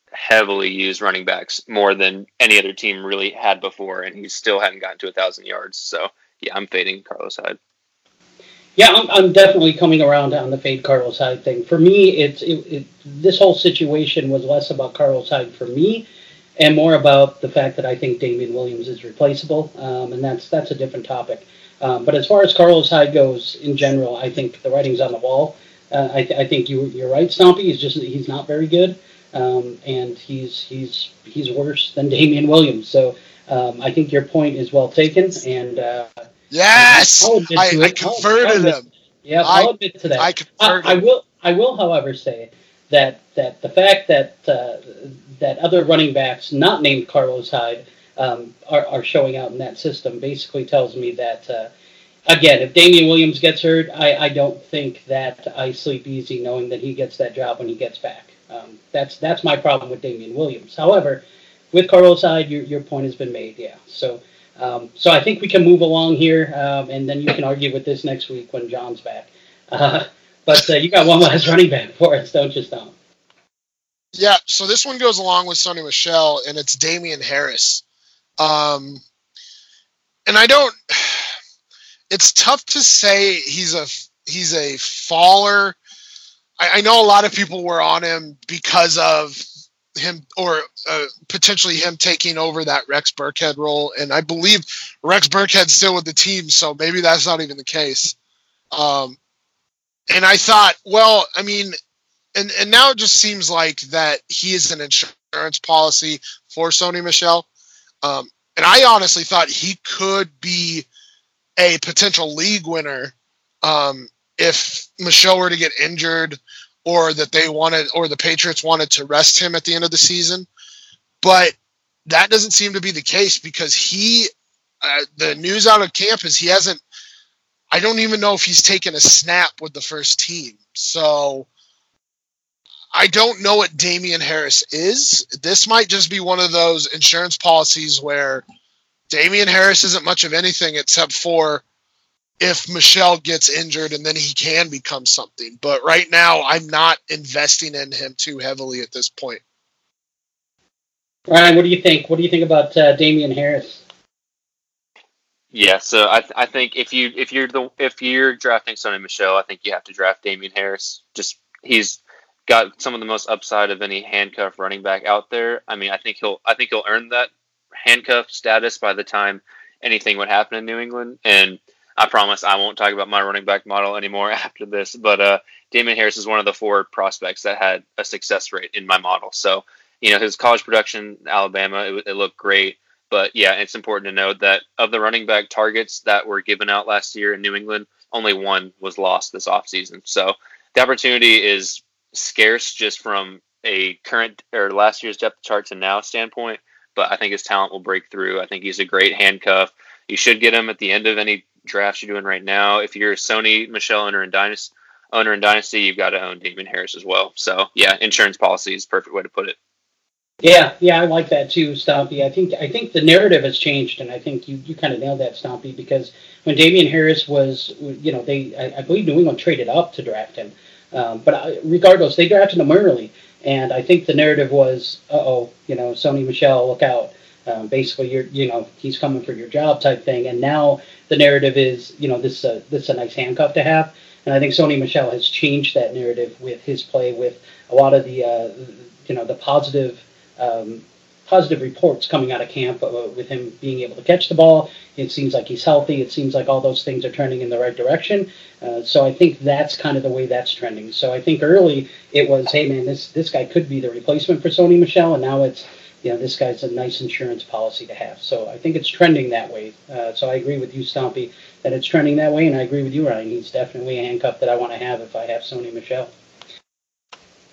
heavily used running backs more than any other team really had before, and he still hadn't gotten to a thousand yards. So yeah, I'm fading Carlos Hyde. Yeah, I'm, I'm definitely coming around on the fade Carlos Hyde thing. For me, it's it, it, this whole situation was less about Carlos Hyde for me, and more about the fact that I think Damien Williams is replaceable, um, and that's that's a different topic. Um, but as far as Carlos Hyde goes in general, I think the writing's on the wall. Uh, I, th- I, think you, you're right, Stompy. He's just he's not very good, um, and he's he's he's worse than Damien Williams. So um, I think your point is well taken, and uh, yes, I, I converted him. Yeah, I'll admit to that. I converted. I, I will. I will, however, say that that the fact that uh, that other running backs not named Carlos Hyde um, are, are showing out in that system basically tells me that uh, again, if Damien Williams gets hurt, I, I don't think that I sleep easy knowing that he gets that job when he gets back. Um, that's that's my problem with Damien Williams. However, with Carlos Hyde, your, your point has been made. Yeah. So um, so I think we can move along here, um, and then you can argue with this next week when John's back. Uh, [laughs] but uh, you got one last [laughs] running back for us, don't you, Stomp? Yeah, so this one goes along with Sony Michel, and it's Damien Harris. Um, and I don't. [sighs] It's tough to say he's a he's a faller. I, I know a lot of people were on him because of him or uh, potentially him taking over that Rex Burkhead role, and I believe Rex Burkhead's still with the team, so maybe that's not even the case. Um, and I thought, well, I mean, and and now it just seems like that he is an insurance policy for Sony Michel. Um, and I honestly thought he could be a potential league winner um, if Michel were to get injured or that they wanted or the Patriots wanted to rest him at the end of the season. But that doesn't seem to be the case because he, uh, the news out of camp is he hasn't, I don't even know if he's taken a snap with the first team. So I don't know what Damien Harris is. This might just be one of those insurance policies where Damien Harris isn't much of anything except for if Michel gets injured and then he can become something. But right now, I'm not investing in him too heavily at this point. Ryan, what do you think? What do you think about uh, Damien Harris? Yeah, so I, th- I think if you if you're the if you're drafting Sony Michel, I think you have to draft Damien Harris. Just he's got some of the most upside of any handcuff running back out there. I mean, I think he'll I think he'll earn that handcuff status by the time anything would happen in New England. And I promise I won't talk about my running back model anymore [laughs] after this. But uh, Damien Harris is one of the four prospects that had a success rate in my model. So you know his college production, Alabama, it, it looked great. But yeah, it's important to note that of the running back targets that were given out last year in New England, only one was lost this offseason. So the opportunity is scarce just from a current or last year's depth chart to now standpoint, but I think his talent will break through. I think he's a great handcuff. You should get him at the end of any drafts you're doing right now. If you're a Sony Michel owner in Dynasty, owner in Dynasty, you've got to own Damien Harris as well. So yeah, insurance policy is perfect way to put it. Yeah, yeah, I like that too, Stompy. I think I think the narrative has changed, and I think you, you kind of nailed that, Stompy, because when Damien Harris was, you know, they I, I believe New England traded up to draft him, um, but uh, regardless, they drafted him early, and I think the narrative was, uh oh, you know, Sony Michel, look out. Um, basically, you're, you know, he's coming for your job type thing, and now the narrative is, you know, this uh, this is a nice handcuff to have, and I think Sony Michel has changed that narrative with his play, with a lot of the, uh, you know, the positive um, positive reports coming out of camp uh, with him being able to catch the ball. It seems like he's healthy. It seems like all those things are turning in the right direction. Uh, so I think that's kind of the way that's trending. So I think early it was, hey man, this this guy could be the replacement for Sony Michel and now it's you know this guy's a nice insurance policy to have. So I think it's trending that way. Uh, so I agree with you, Stompy, that it's trending that way, and I agree with you, Ryan. He's definitely a handcuff that I want to have if I have Sony Michel.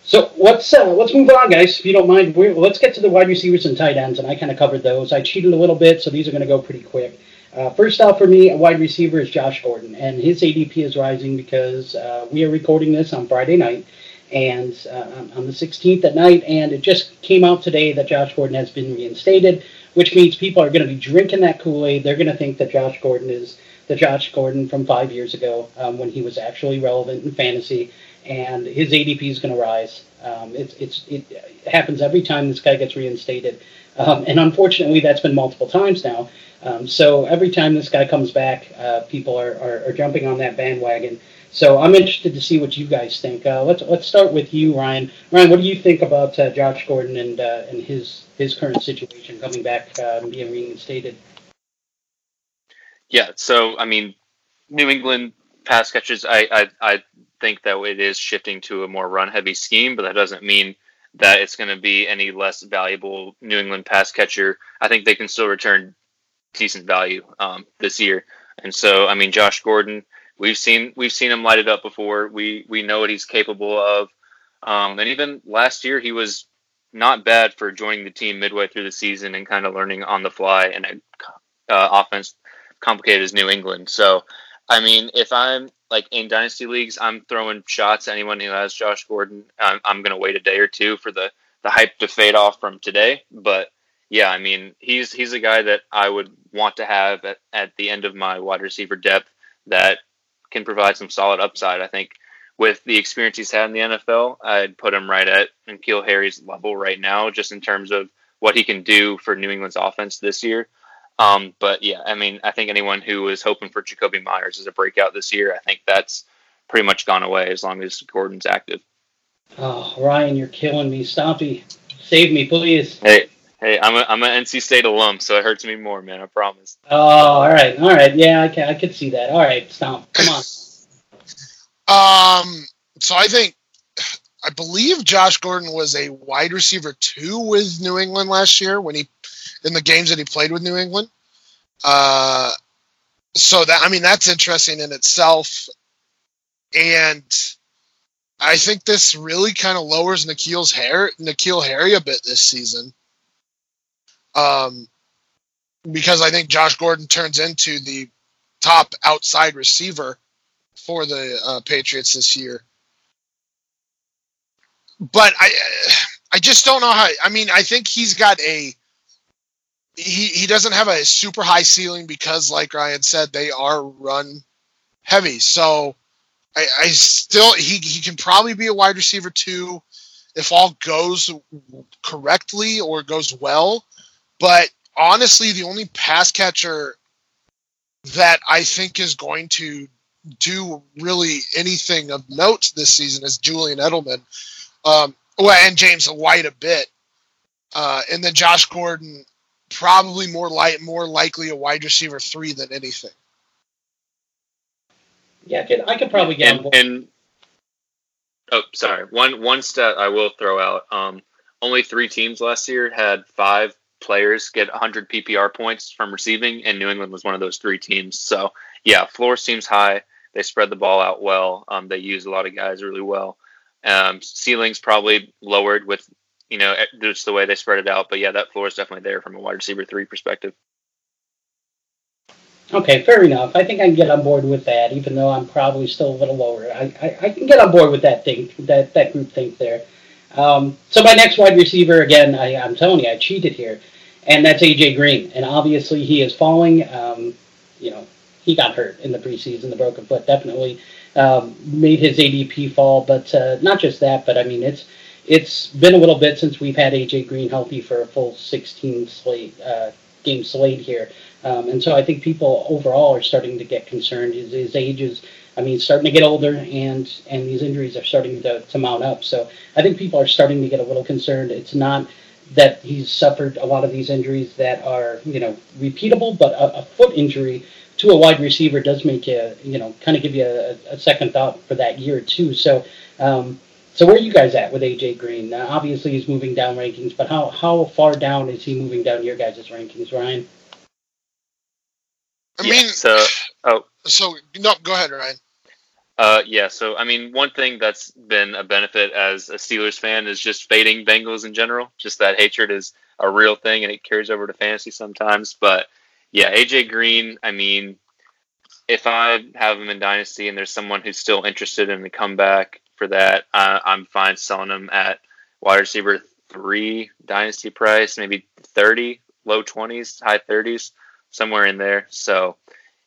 So let's uh, let's move on, guys. If you don't mind, We're, let's get to the wide receivers and tight ends, and I kind of covered those. I cheated a little bit, so these are going to go pretty quick. Uh, first off, for me, a wide receiver is Josh Gordon, and his ADP is rising because uh, we are recording this on Friday night, and uh, on the 16th at night, and it just came out today that Josh Gordon has been reinstated, which means people are going to be drinking that Kool Aid. They're going to think that Josh Gordon is the Josh Gordon from five years ago um, when he was actually relevant in fantasy and his ADP is going to rise. Um, it's, it's, it happens every time this guy gets reinstated. Um, and unfortunately, that's been multiple times now. Um, so every time this guy comes back, uh, people are, are, are, jumping on that bandwagon. So I'm interested to see what you guys think. Uh, let's let's start with you, Ryan. Ryan, what do you think about uh, Josh Gordon and uh, and his his current situation coming back and being reinstated? Yeah. So I mean, New England pass catches. I I, I think that it is shifting to a more run heavy scheme, but that doesn't mean that it's going to be any less valuable New England pass catcher. I think they can still return decent value um, this year. And so, I mean, Josh Gordon, we've seen we've seen him light it up before. We we know what he's capable of. Um, and even last year, he was not bad for joining the team midway through the season and kind of learning on the fly and a uh, offense complicated as New England. So, I mean, if I'm like in dynasty leagues, I'm throwing shots at anyone who has Josh Gordon. I'm, I'm going to wait a day or two for the the hype to fade off from today. But yeah, I mean, he's he's a guy that I would want to have at, at the end of my wide receiver depth that can provide some solid upside. I think with the experience he's had in the NFL, I'd put him right at N'Keal Harry's level right now, just in terms of what he can do for New England's offense this year. Um, but yeah, I mean, I think anyone who was hoping for Jakobi Meyers as a breakout this year, I think that's pretty much gone away as long as Gordon's active. Oh, Ryan, you're killing me. Stompy, save me, please. Hey, hey, I'm a I'm an NC State alum, so it hurts me more, man. I promise. Oh, all right, all right. Yeah, I can I could see that. All right, Stomp, come on. um, so I think I believe Josh Gordon was a wide receiver two with New England last year when he in the games that he played with New England. Uh, so that I mean that's interesting in itself, and I think this really kind of lowers N'Keal's hair N'Keal Harry a bit this season. Um, because I think Josh Gordon turns into the top outside receiver for the uh, Patriots this year. But I, I just don't know how. I mean, I think he's got a he he doesn't have a super high ceiling because, like Ryan said, they are run heavy. So I, I still he he can probably be a wide receiver too if all goes correctly or goes well. But honestly, the only pass catcher that I think is going to do really anything of note this season is Julian Edelman. Um, well, and James White a bit. Uh, and then Josh Gordon probably more light, more likely a wide receiver three than anything. Yeah, I could, I could probably get and, and oh, sorry. One one stat I will throw out. Um, only three teams last year had five players get 100 PPR points from receiving, and New England was one of those three teams. So yeah, floor seems high. They spread the ball out well. Um, they use a lot of guys really well. Um, ceilings probably lowered with you know, just the way they spread it out. But yeah, that floor is definitely there from a wide receiver three perspective. Okay, fair enough. I think I can get on board with that, even though I'm probably still a little lower. I, I, I can get on board with that thing, that that group think there. Um, so my next wide receiver, again, I, I'm telling you, I cheated here, and that's AJ Green. And obviously he is falling. Um, you know, he got hurt in the preseason, the broken foot definitely um, made his ADP fall. But uh, not just that, but I mean it's it's been a little bit since we've had AJ Green healthy for a full 16 slate uh, game slate here. Um, and so I think people overall are starting to get concerned. His, his age is, I mean, starting to get older, and and these injuries are starting to, to mount up. So I think people are starting to get a little concerned. It's not that he's suffered a lot of these injuries that are you know repeatable, but a, a foot injury to a wide receiver does make you you know kind of give you a, a, second thought for that year too. So. Um, so where are you guys at with AJ Green? Now, obviously, he's moving down rankings, but how, how far down is he moving down your guys' rankings, Ryan? I yeah, mean, so oh, so no, go ahead, Ryan. Uh, yeah. So I mean, one thing that's been a benefit as a Steelers fan is just fading Bengals in general. Just that hatred is a real thing, and it carries over to fantasy sometimes. But yeah, AJ Green. I mean, if I have him in Dynasty and there's someone who's still interested in the comeback for that, uh, I'm fine selling him at wide receiver three Dynasty price, maybe thirty, low twenties, high thirties somewhere in there. So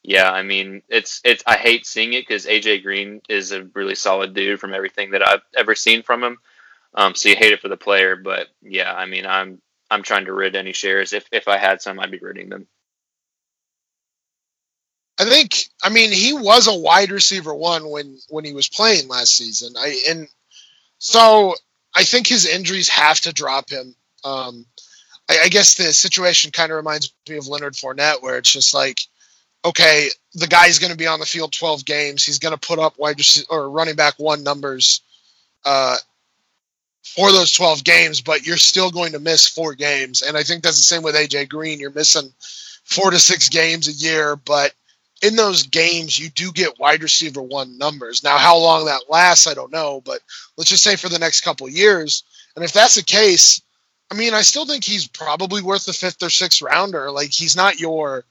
yeah, I mean, it's it's. I hate seeing it because AJ Green is a really solid dude from everything that I've ever seen from him. Um, so you hate it for the player, but yeah, I mean, I'm I'm trying to rid any shares. If if I had some, I'd be ridding them. I think. I mean, he was a wide receiver one when when he was playing last season. I and so I think his injuries have to drop him. Um, I, I guess the situation kind of reminds me of Leonard Fournette, where it's just like, okay, the guy's going to be on the field 12 games. He's going to put up wide or running back one numbers uh, for those 12 games, but you're still going to miss four games. And I think that's the same with AJ Green. You're missing four to six games a year, but in those games, you do get wide receiver one numbers. Now, how long that lasts, I don't know, but let's just say for the next couple years. And if that's the case, I mean, I still think he's probably worth the fifth or sixth rounder. Like he's not your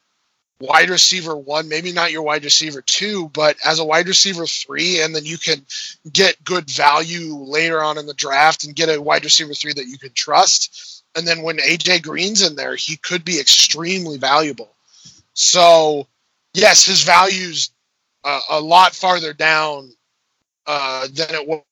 wide receiver one, maybe not your wide receiver two, but as a wide receiver three, and then you can get good value later on in the draft and get a wide receiver three that you can trust. And then when AJ Green's in there, he could be extremely valuable. So, yes, his value's uh, a lot farther down uh, than it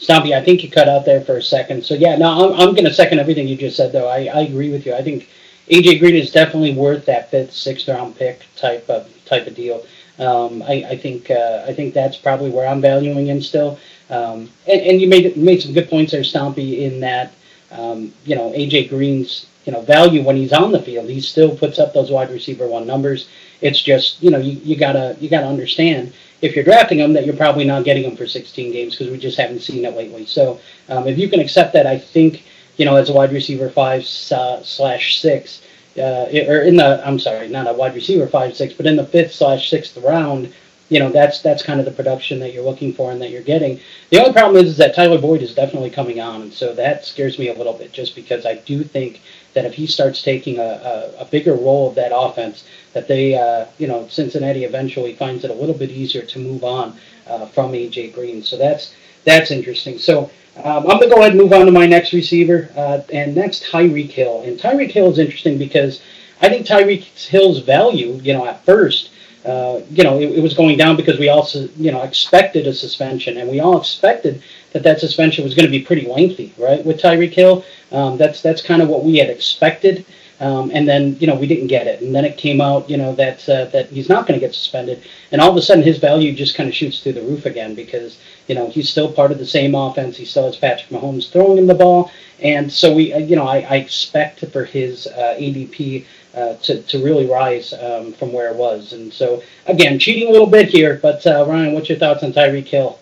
was Stompy, I think you cut out there for a second. So yeah, no, I'm, I'm going to second everything you just said. Though I, I agree with you. I think AJ Green is definitely worth that fifth, sixth round pick type of type of deal. Um, I, I think uh, I think that's probably where I'm valuing him still. Um, and, and you made made some good points there, Stompy, in that um, you know AJ Green's you know value when he's on the field, he still puts up those wide receiver one numbers. It's just you know you, you gotta you gotta understand if you're drafting them, that you're probably not getting them for 16 games because we just haven't seen it lately. So um, if you can accept that, I think you know as a wide receiver five uh, slash six, uh, or in the I'm sorry, not a wide receiver five six, but in the fifth slash sixth round, you know that's that's kind of the production that you're looking for and that you're getting. The only problem is, is that Tyler Boyd is definitely coming on, and so that scares me a little bit, just because I do think that if he starts taking a, a, a bigger role of that offense, that they, uh, you know, Cincinnati eventually finds it a little bit easier to move on uh, from AJ Green. So that's that's interesting. So um, I'm gonna go ahead and move on to my next receiver, uh, and next Tyreek Hill. And Tyreek Hill is interesting because I think Tyreek Hill's value, you know, at first. Uh, you know, it, it, was going down because we also, you know, expected a suspension, and we all expected that that suspension was going to be pretty lengthy, right? With Tyreek Hill, um, that's that's kind of what we had expected. Um, and then you know we didn't get it, and then it came out you know that uh, that he's not going to get suspended, and all of a sudden his value just kind of shoots through the roof again because you know he's still part of the same offense. He still has Patrick Mahomes throwing him the ball, and so we uh, you know I, I expect for his uh, ADP uh, to to really rise um, from where it was, and so again cheating a little bit here, but uh, Ryan, what's your thoughts on Tyreek Hill?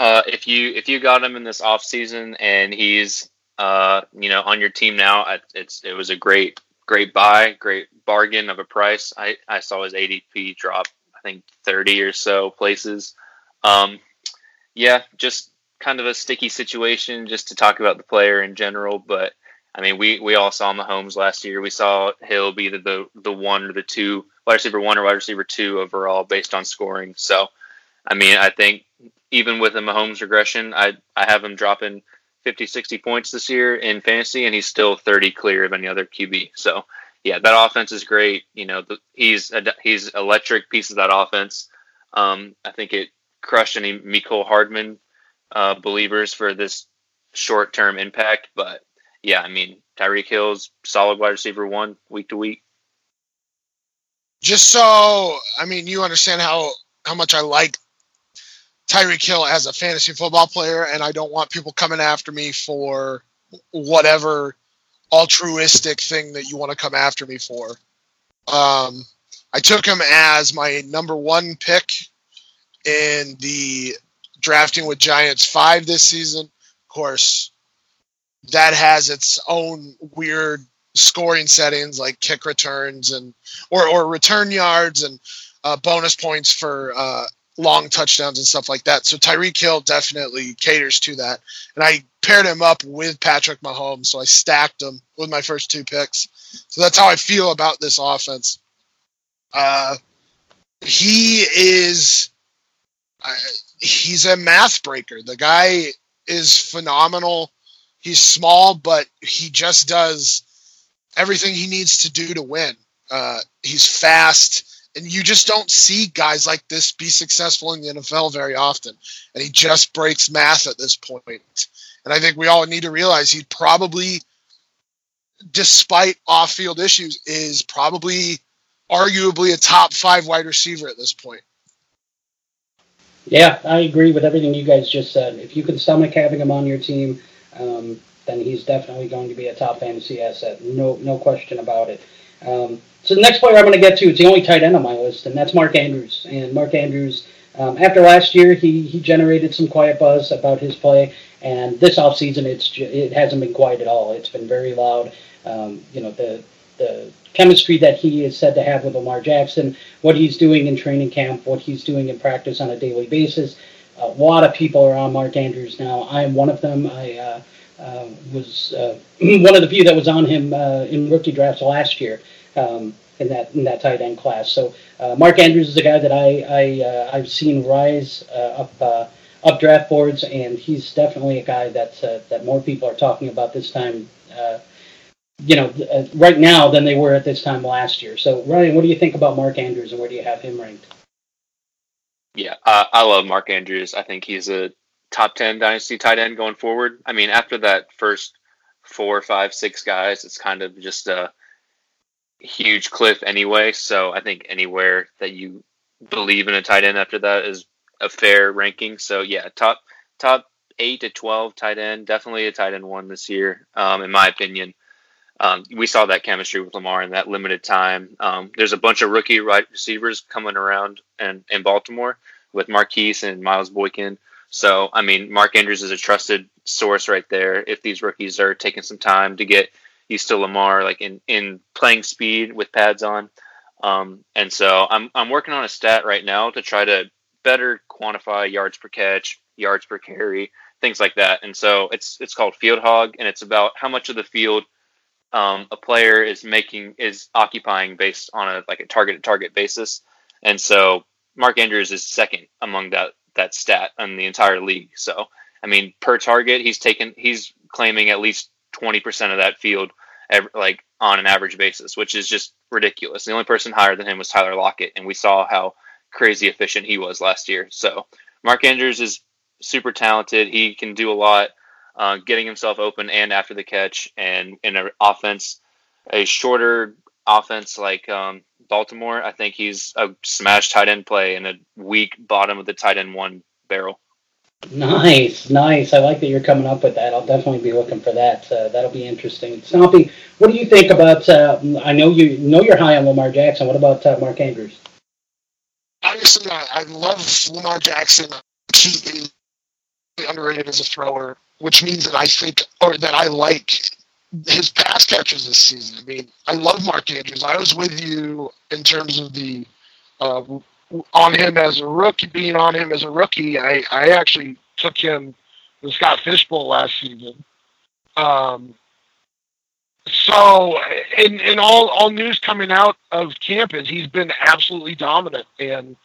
Uh, if you if you got him in this off season and he's uh, you know on your team now, it's it was a great great buy, great bargain of a price. I I saw his ADP drop I think thirty or so places. Um, yeah, just kind of a sticky situation just to talk about the player in general, but I mean, we we all saw Mahomes last year. We saw Hill be the the, the one or the two wide receiver one or wide receiver two overall based on scoring. So, I mean, I think even with a Mahomes regression, I I have him dropping 50, 60 points this year in fantasy, and he's still 30 clear of any other QB. So, yeah, that offense is great. You know, the, he's a, he's electric piece of that offense. Um, I think it crushed any Mecole Hardman uh, believers for this short term impact, but yeah, I mean, Tyreek Hill's solid wide receiver one week to week. Just so I mean, you understand how how much I like Tyreek Hill as a fantasy football player, and I don't want people coming after me for whatever altruistic thing that you want to come after me for. Um, I took him as my number one pick in the drafting with Giants five this season. Of course, that has its own weird scoring settings like kick returns and or or return yards and uh, bonus points for uh, long touchdowns and stuff like that. So Tyreek Hill definitely caters to that. And I paired him up with Patrick Mahomes, so I stacked him with my first two picks. So that's how I feel about this offense. Uh, he is uh, he's a math breaker. The guy is phenomenal he's small, but he just does everything he needs to do to win. Uh, he's fast, and you just don't see guys like this be successful in the NFL very often. And he just breaks math at this point. And I think we all need to realize he probably, despite off-field issues, is probably arguably a top five wide receiver at this point. Yeah, I agree with everything you guys just said. If you can stomach having him on your team, um, then he's definitely going to be a top fantasy asset. No, no question about it. Um, so the next player I'm going to get to, it's the only tight end on my list, and that's Mark Andrews. And Mark Andrews, um, after last year, he, he generated some quiet buzz about his play, and this offseason, it's it hasn't been quiet at all. It's been very loud. Um, you know, the the chemistry that he is said to have with Lamar Jackson, what he's doing in training camp, what he's doing in practice on a daily basis. A lot of people are on Mark Andrews now. I am one of them. I uh, uh, was uh, [clears throat] one of the few that was on him uh, in rookie drafts last year um, in that in that tight end class. So uh, Mark Andrews is a guy that I, I uh, I've seen rise up up draft boards, and he's definitely a guy that that more people are talking about this time. you know, right now than they were at this time last year. So, Ryan, what do you think about Mark Andrews, and where do you have him ranked? Yeah, uh, I love Mark Andrews. I think he's a top 10 dynasty tight end going forward. I mean, after that first four, five, six guys, it's kind of just a huge cliff anyway. So I think anywhere that you believe in a tight end after that is a fair ranking. So yeah, top top eight to twelve tight end, definitely a tight end one this year, um, in my opinion. Um, we saw that chemistry with Lamar in that limited time. Um, there's a bunch of rookie right receivers coming around and in Baltimore with Marquise and Miles Boykin. So, I mean, Mark Andrews is a trusted source right there. If these rookies are taking some time to get used still Lamar, like in, in playing speed with pads on. Um, and so I'm, I'm working on a stat right now to try to better quantify yards per catch, yards per carry, things like that. And so it's, it's called field hog and it's about how much of the field – um, a player is making is occupying based on a like a target to target basis, and so Mark Andrews is second among that that stat in the entire league. So I mean, per target, he's taken he's claiming at least twenty percent of that field, like on an average basis, which is just ridiculous. The only person higher than him was Tyler Lockett, and we saw how crazy efficient he was last year. So Mark Andrews is super talented. He can do a lot uh, getting himself open and after the catch, and in an offense, a shorter offense like um, Baltimore, I think he's a smash tight end play in a weak bottom of the tight end one barrel. Nice, nice. I like that you're coming up with that. I'll definitely be looking for that. Uh, that'll be interesting. Stompy, what do you think about? Uh, I know you know you're high on Lamar Jackson. What about uh, Mark Andrews? Obviously, I, I love Lamar Jackson. He is underrated as a thrower which means that I think or that I like his pass catches this season. I mean, I love Mark Andrews. I was with you in terms of the uh, on him as a rookie, being on him as a rookie. I, I actually took him the Scott Fish Bowl last season. Um, so, in in all all news coming out of camp is he's been absolutely dominant, and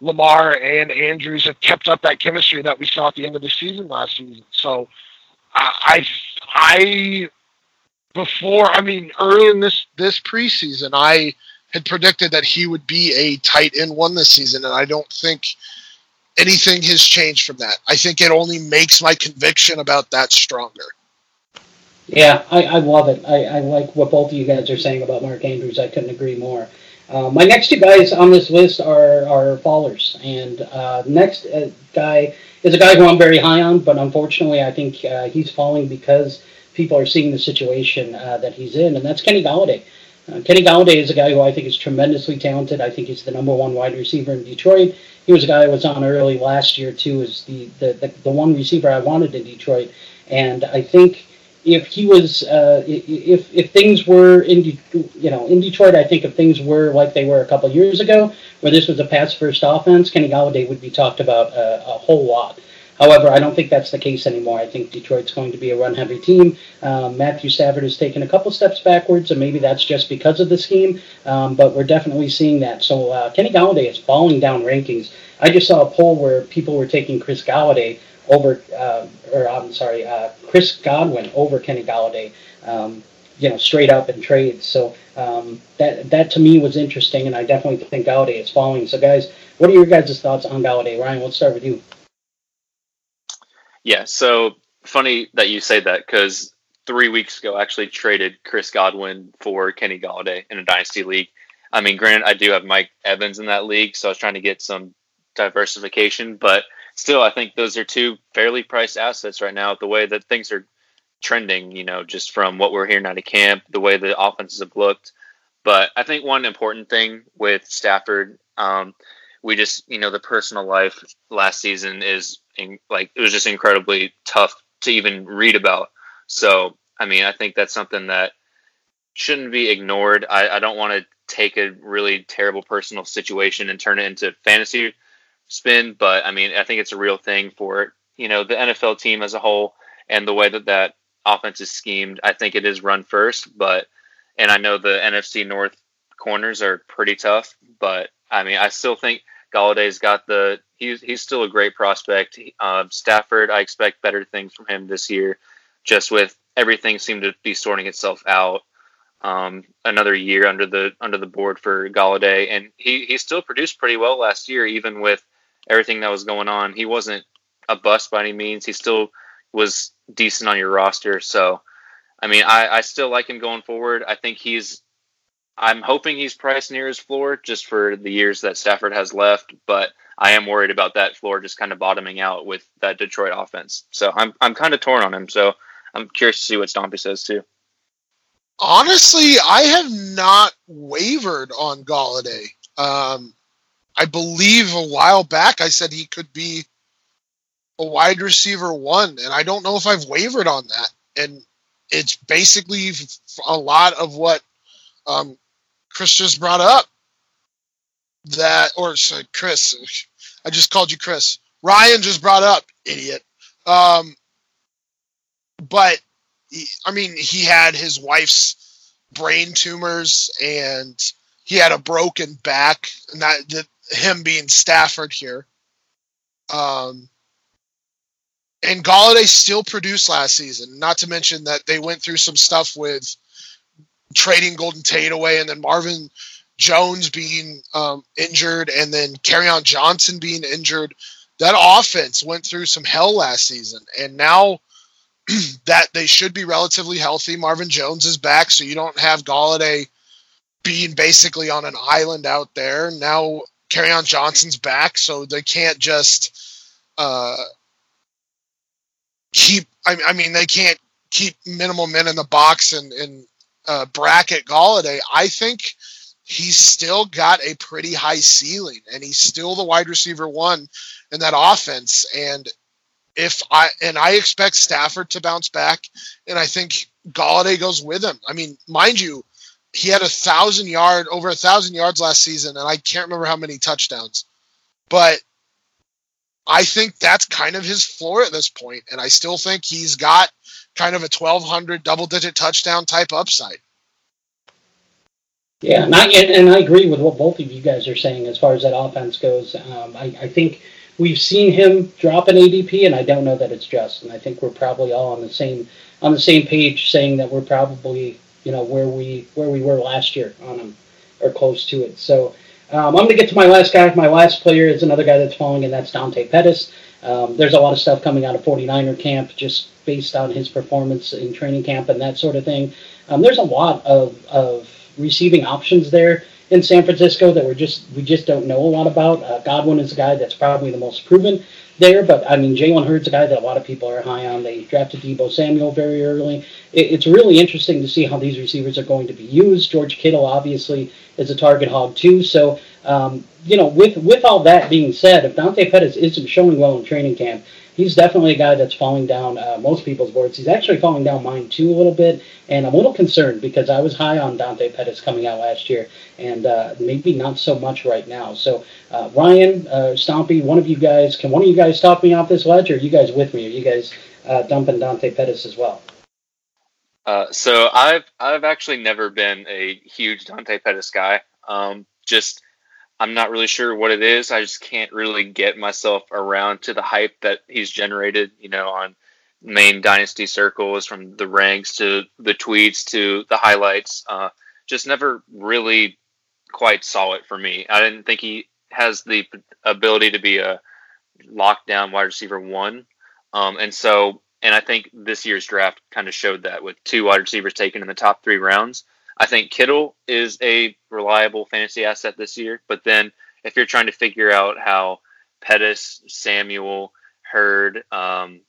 Lamar and Andrews have kept up that chemistry that we saw at the end of the season last season. So, I I before I mean early in this this preseason I had predicted that he would be a tight end one this season, and I don't think anything has changed from that. I think it only makes my conviction about that stronger. Yeah, I, I love it. I, I like what both of you guys are saying about Mark Andrews. I couldn't agree more. Uh, my next two guys on this list are, are fallers. And uh, next uh, guy is a guy who I'm very high on, but unfortunately, I think uh, he's falling because people are seeing the situation uh, that he's in, and that's Kenny Golladay. Uh, Kenny Golladay is a guy who I think is tremendously talented. I think he's the number one wide receiver in Detroit. He was a guy who was on early last year too, as the the, the, the one receiver I wanted in Detroit, and I think if he was uh, if if things were in you know in Detroit, I think if things were like they were a couple years ago, where this was a pass first offense, Kenny Golladay would be talked about a, a whole lot. However, I don't think that's the case anymore. I think Detroit's going to be a run heavy team. Um, Matthew Stafford has taken a couple steps backwards, and maybe that's just because of the scheme, um, but we're definitely seeing that. So uh, Kenny Golladay is falling down rankings. I just saw a poll where people were taking Chris Golladay over, uh, or I'm sorry, uh, Chris Godwin over Kenny Golladay. Um, you know, straight up in trades. So um, that that to me was interesting, and I definitely think Golladay is falling. So, guys, what are your guys' thoughts on Golladay? Ryan, let's start with you. Yeah, so funny that you say that because three weeks ago, I actually traded Chris Godwin for Kenny Golladay in a dynasty league. I mean, granted, I do have Mike Evans in that league, so I was trying to get some diversification, but still, I think those are two fairly priced assets right now. The way that things are trending, you know, just from what we're hearing out of camp, the way the offenses have looked. But I think one important thing with Stafford, um, we just, you know, the personal life last season is in, like it was just incredibly tough to even read about. So, I mean, I think that's something that shouldn't be ignored. I, I don't want to take a really terrible personal situation and turn it into fantasy spin, but I mean, I think it's a real thing for you know the NFL team as a whole and the way that that offense is schemed. I think it is run first, but and I know the NFC North corners are pretty tough, but I mean, I still think Golladay's got the he's he's still a great prospect. Uh, Stafford, I expect better things from him this year, just with everything seemed to be sorting itself out. Um, another year under the under the board for Galladay, and he he still produced pretty well last year, even with everything that was going on. He wasn't a bust by any means. He still was decent on your roster. So, I mean, I, I still like him going forward. I think he's I'm hoping he's priced near his floor just for the years that Stafford has left, but I am worried about that floor just kind of bottoming out with that Detroit offense. So I'm I'm kind of torn on him. So I'm curious to see what Stompy says too. Honestly, I have not wavered on Golladay. Um, I believe a while back I said he could be a wide receiver one, and I don't know if I've wavered on that. And it's basically a lot of what um, Chris just brought up that, or sorry, Chris, I just called you Chris. Ryan just brought up, idiot. Um, but he, I mean, he had his wife's brain tumors and he had a broken back, Not that, him being Stafford here. Um, and Golladay still produced last season. Not to mention that they went through some stuff with trading Golden Tate away, and then Marvin Jones being um, injured, and then Kerryon Johnson being injured. That offense went through some hell last season, and now [clears throat] that they should be relatively healthy. Marvin Jones is back, so you don't have Golladay being basically on an island out there. Now Kerryon Johnson's back, so they can't just uh, keep. I, I mean, they can't keep minimal men in the box and, and uh, bracket Golladay, I think he's still got a pretty high ceiling, and he's still the wide receiver one in that offense. And if I and I expect Stafford to bounce back, and I think Golladay goes with him. I mean, mind you, he had a thousand yard over a thousand yards last season, and I can't remember how many touchdowns, but I think that's kind of his floor at this point, and I still think he's got kind of a 1200 double digit touchdown type upside. Yeah, and I, and, I agree with what both of you guys are saying as far as that offense goes. Um, I, I think we've seen him drop an ADP, and I don't know that it's just. And I think we're probably all on the same on the same page, saying that we're probably you know where we where we were last year on him or close to it. So um, I'm going to get to my last guy. My last player is another guy that's falling, and that's Dante Pettis. Um, there's a lot of stuff coming out of 49er camp just based on his performance in training camp and that sort of thing. Um, there's a lot of, of receiving options there in San Francisco that we're just we just don't know a lot about. Uh, Godwin is a guy that's probably the most proven there, but I mean Jalen Hurd's a guy that a lot of people are high on. They drafted Deebo Samuel very early. It, it's really interesting to see how these receivers are going to be used. George Kittle obviously is a target hog too, so. Um, you know, with with all that being said, if Dante Pettis isn't showing well in training camp, he's definitely a guy that's falling down uh, most people's boards. He's actually falling down mine too a little bit, and I'm a little concerned because I was high on Dante Pettis coming out last year, and uh, maybe not so much right now. So uh, Ryan, uh, Stompy, one of you guys, can one of you guys talk me off this ledge, or are you guys with me? Are you guys uh, dumping Dante Pettis as well? Uh, so I've I've actually never been a huge Dante Pettis guy. Um, just I'm not really sure what it is. I just can't really get myself around to the hype that he's generated, you know, on main dynasty circles from the ranks to the tweets to the highlights. Uh, just never really quite saw it for me. I didn't think he has the ability to be a lockdown wide receiver one. Um, and so, and I think this year's draft kind of showed that with two wide receivers taken in the top three rounds. I think Kittle is a reliable fantasy asset this year. But then if you're trying to figure out how Pettis, Samuel, Hurd, um,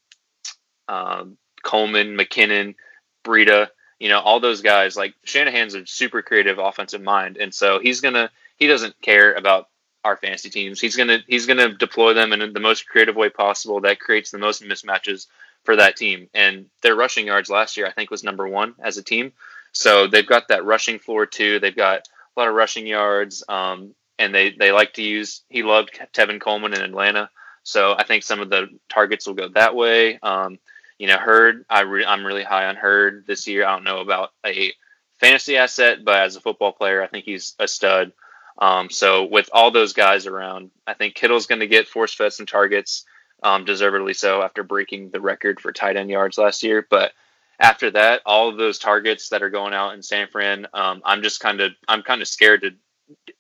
um, Coleman, McKinnon, Breida, you know, all those guys, like Shanahan's a super creative offensive mind. And so he's going to, he doesn't care about our fantasy teams. He's going to, he's going to deploy them in the most creative way possible that creates the most mismatches for that team. And their rushing yards last year, I think, was number one as a team. So they've got that rushing floor too. They've got a lot of rushing yards, um, and they they like to use. He loved Tevin Coleman in Atlanta, so I think some of the targets will go that way. Um, you know, Hurd, I re- I'm really high on Hurd this year. I don't know about a fantasy asset, but as a football player, I think he's a stud. Um, so with all those guys around, I think Kittle's going to get force fed some targets, um, deservedly so after breaking the record for tight end yards last year. But after that, all of those targets that are going out in San Fran, um, I'm just kind of I'm kind of scared to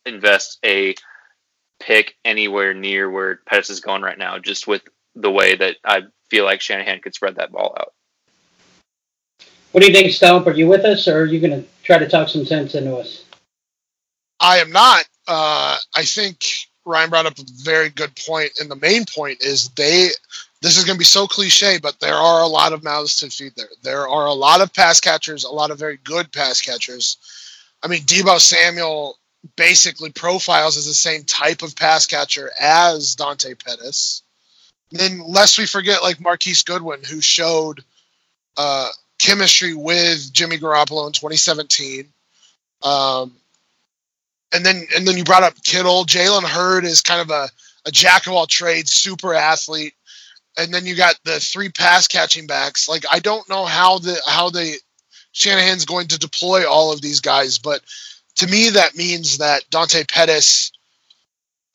invest a pick anywhere near where Pettis is going right now, just with the way that I feel like Shanahan could spread that ball out. What do you think, Stump? Are you with us, or are you going to try to talk some sense into us? I am not. Uh, I think Ryan brought up a very good point, and the main point is they this is going to be so cliche, but there are a lot of mouths to feed there. There are a lot of pass catchers, a lot of very good pass catchers. I mean, Deebo Samuel basically profiles as the same type of pass catcher as Dante Pettis. And then, lest we forget, like Marquise Goodwin, who showed uh, chemistry with Jimmy Garoppolo in 2017. Um, and then, and then you brought up Kittle. Jalen Hurd is kind of a, a jack of all trades, super athlete and then you got the three pass catching backs. Like I don't know how the how the Shanahan's going to deploy all of these guys, but to me that means that Dante Pettis.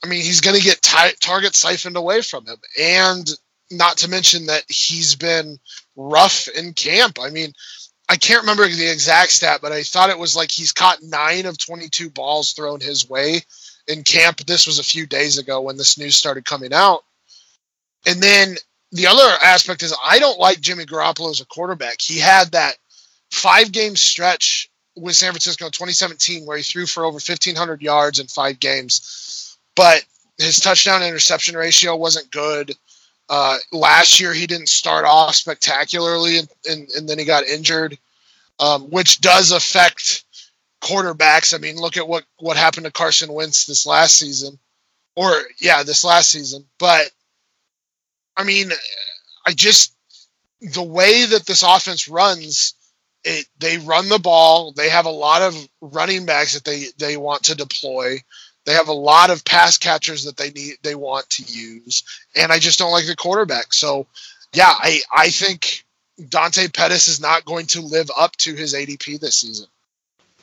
I mean, he's going to get t- target siphoned away from him, and not to mention that he's been rough in camp. I mean, I can't remember the exact stat, but I thought it was like he's caught nine of 22 balls thrown his way in camp. This was a few days ago when this news started coming out. And then the other aspect is I don't like Jimmy Garoppolo as a quarterback. He had that five game stretch with San Francisco in 2017 where he threw for over 1,500 yards in five games, but his touchdown interception ratio wasn't good. Uh, last year, he didn't start off spectacularly, and, and, and then he got injured, um, which does affect quarterbacks. I mean, look at what, what happened to Carson Wentz this last season, or yeah, this last season. But I mean, I just the way that this offense runs, it they run the ball. They have a lot of running backs that they they want to deploy. They have a lot of pass catchers that they need they want to use, and I just don't like the quarterback. So, yeah, I I think Dante Pettis is not going to live up to his ADP this season.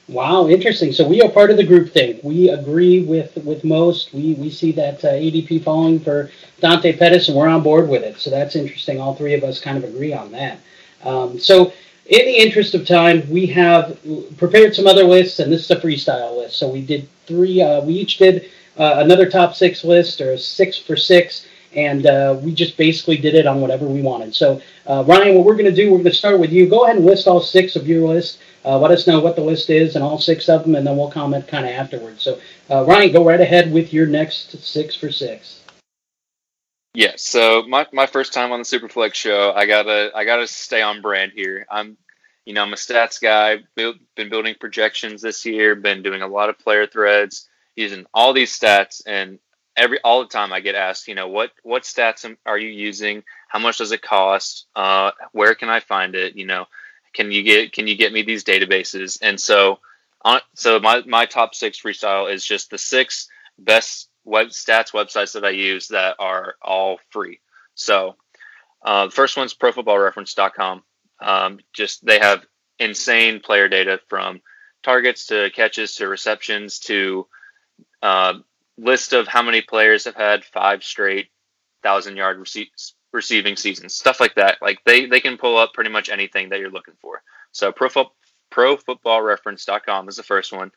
Wow, interesting. So we are part of the group thing. We agree with with most. We we see that uh, ADP falling for Dante Pettis, and we're on board with it. So that's interesting. All three of us kind of agree on that. Um, so in the interest of time, we have prepared some other lists, and this is a freestyle list. So we did three. Uh, we each did uh, another top six list or six for six, and uh, we just basically did it on whatever we wanted. So uh, Ryan, what we're going to do, we're going to start with you. Go ahead and list all six of your list. Uh, let us know what the list is and all six of them, and then we'll comment kind of afterwards. So uh, Ryan, go right ahead with your next six for six. Yeah, so my, my first time on the Superflex show, I gotta I gotta stay on brand here. I'm, you know, I'm a stats guy. Build, been building projections this year. Been doing a lot of player threads, using all these stats, and every all the time I get asked, you know, what what stats are you using? How much does it cost? Uh, where can I find it? You know, can you get can you get me these databases? And so, on so my my top six freestyle is just the six best web stats websites that I use that are all free. So uh, the first one's profootballreference.com. Um, just they have insane player data from targets to catches to receptions to uh, list of how many players have had five straight thousand yard rece- receiving seasons, stuff like that. Like they they can pull up pretty much anything that you're looking for. So pro profootballreference.com is the first one.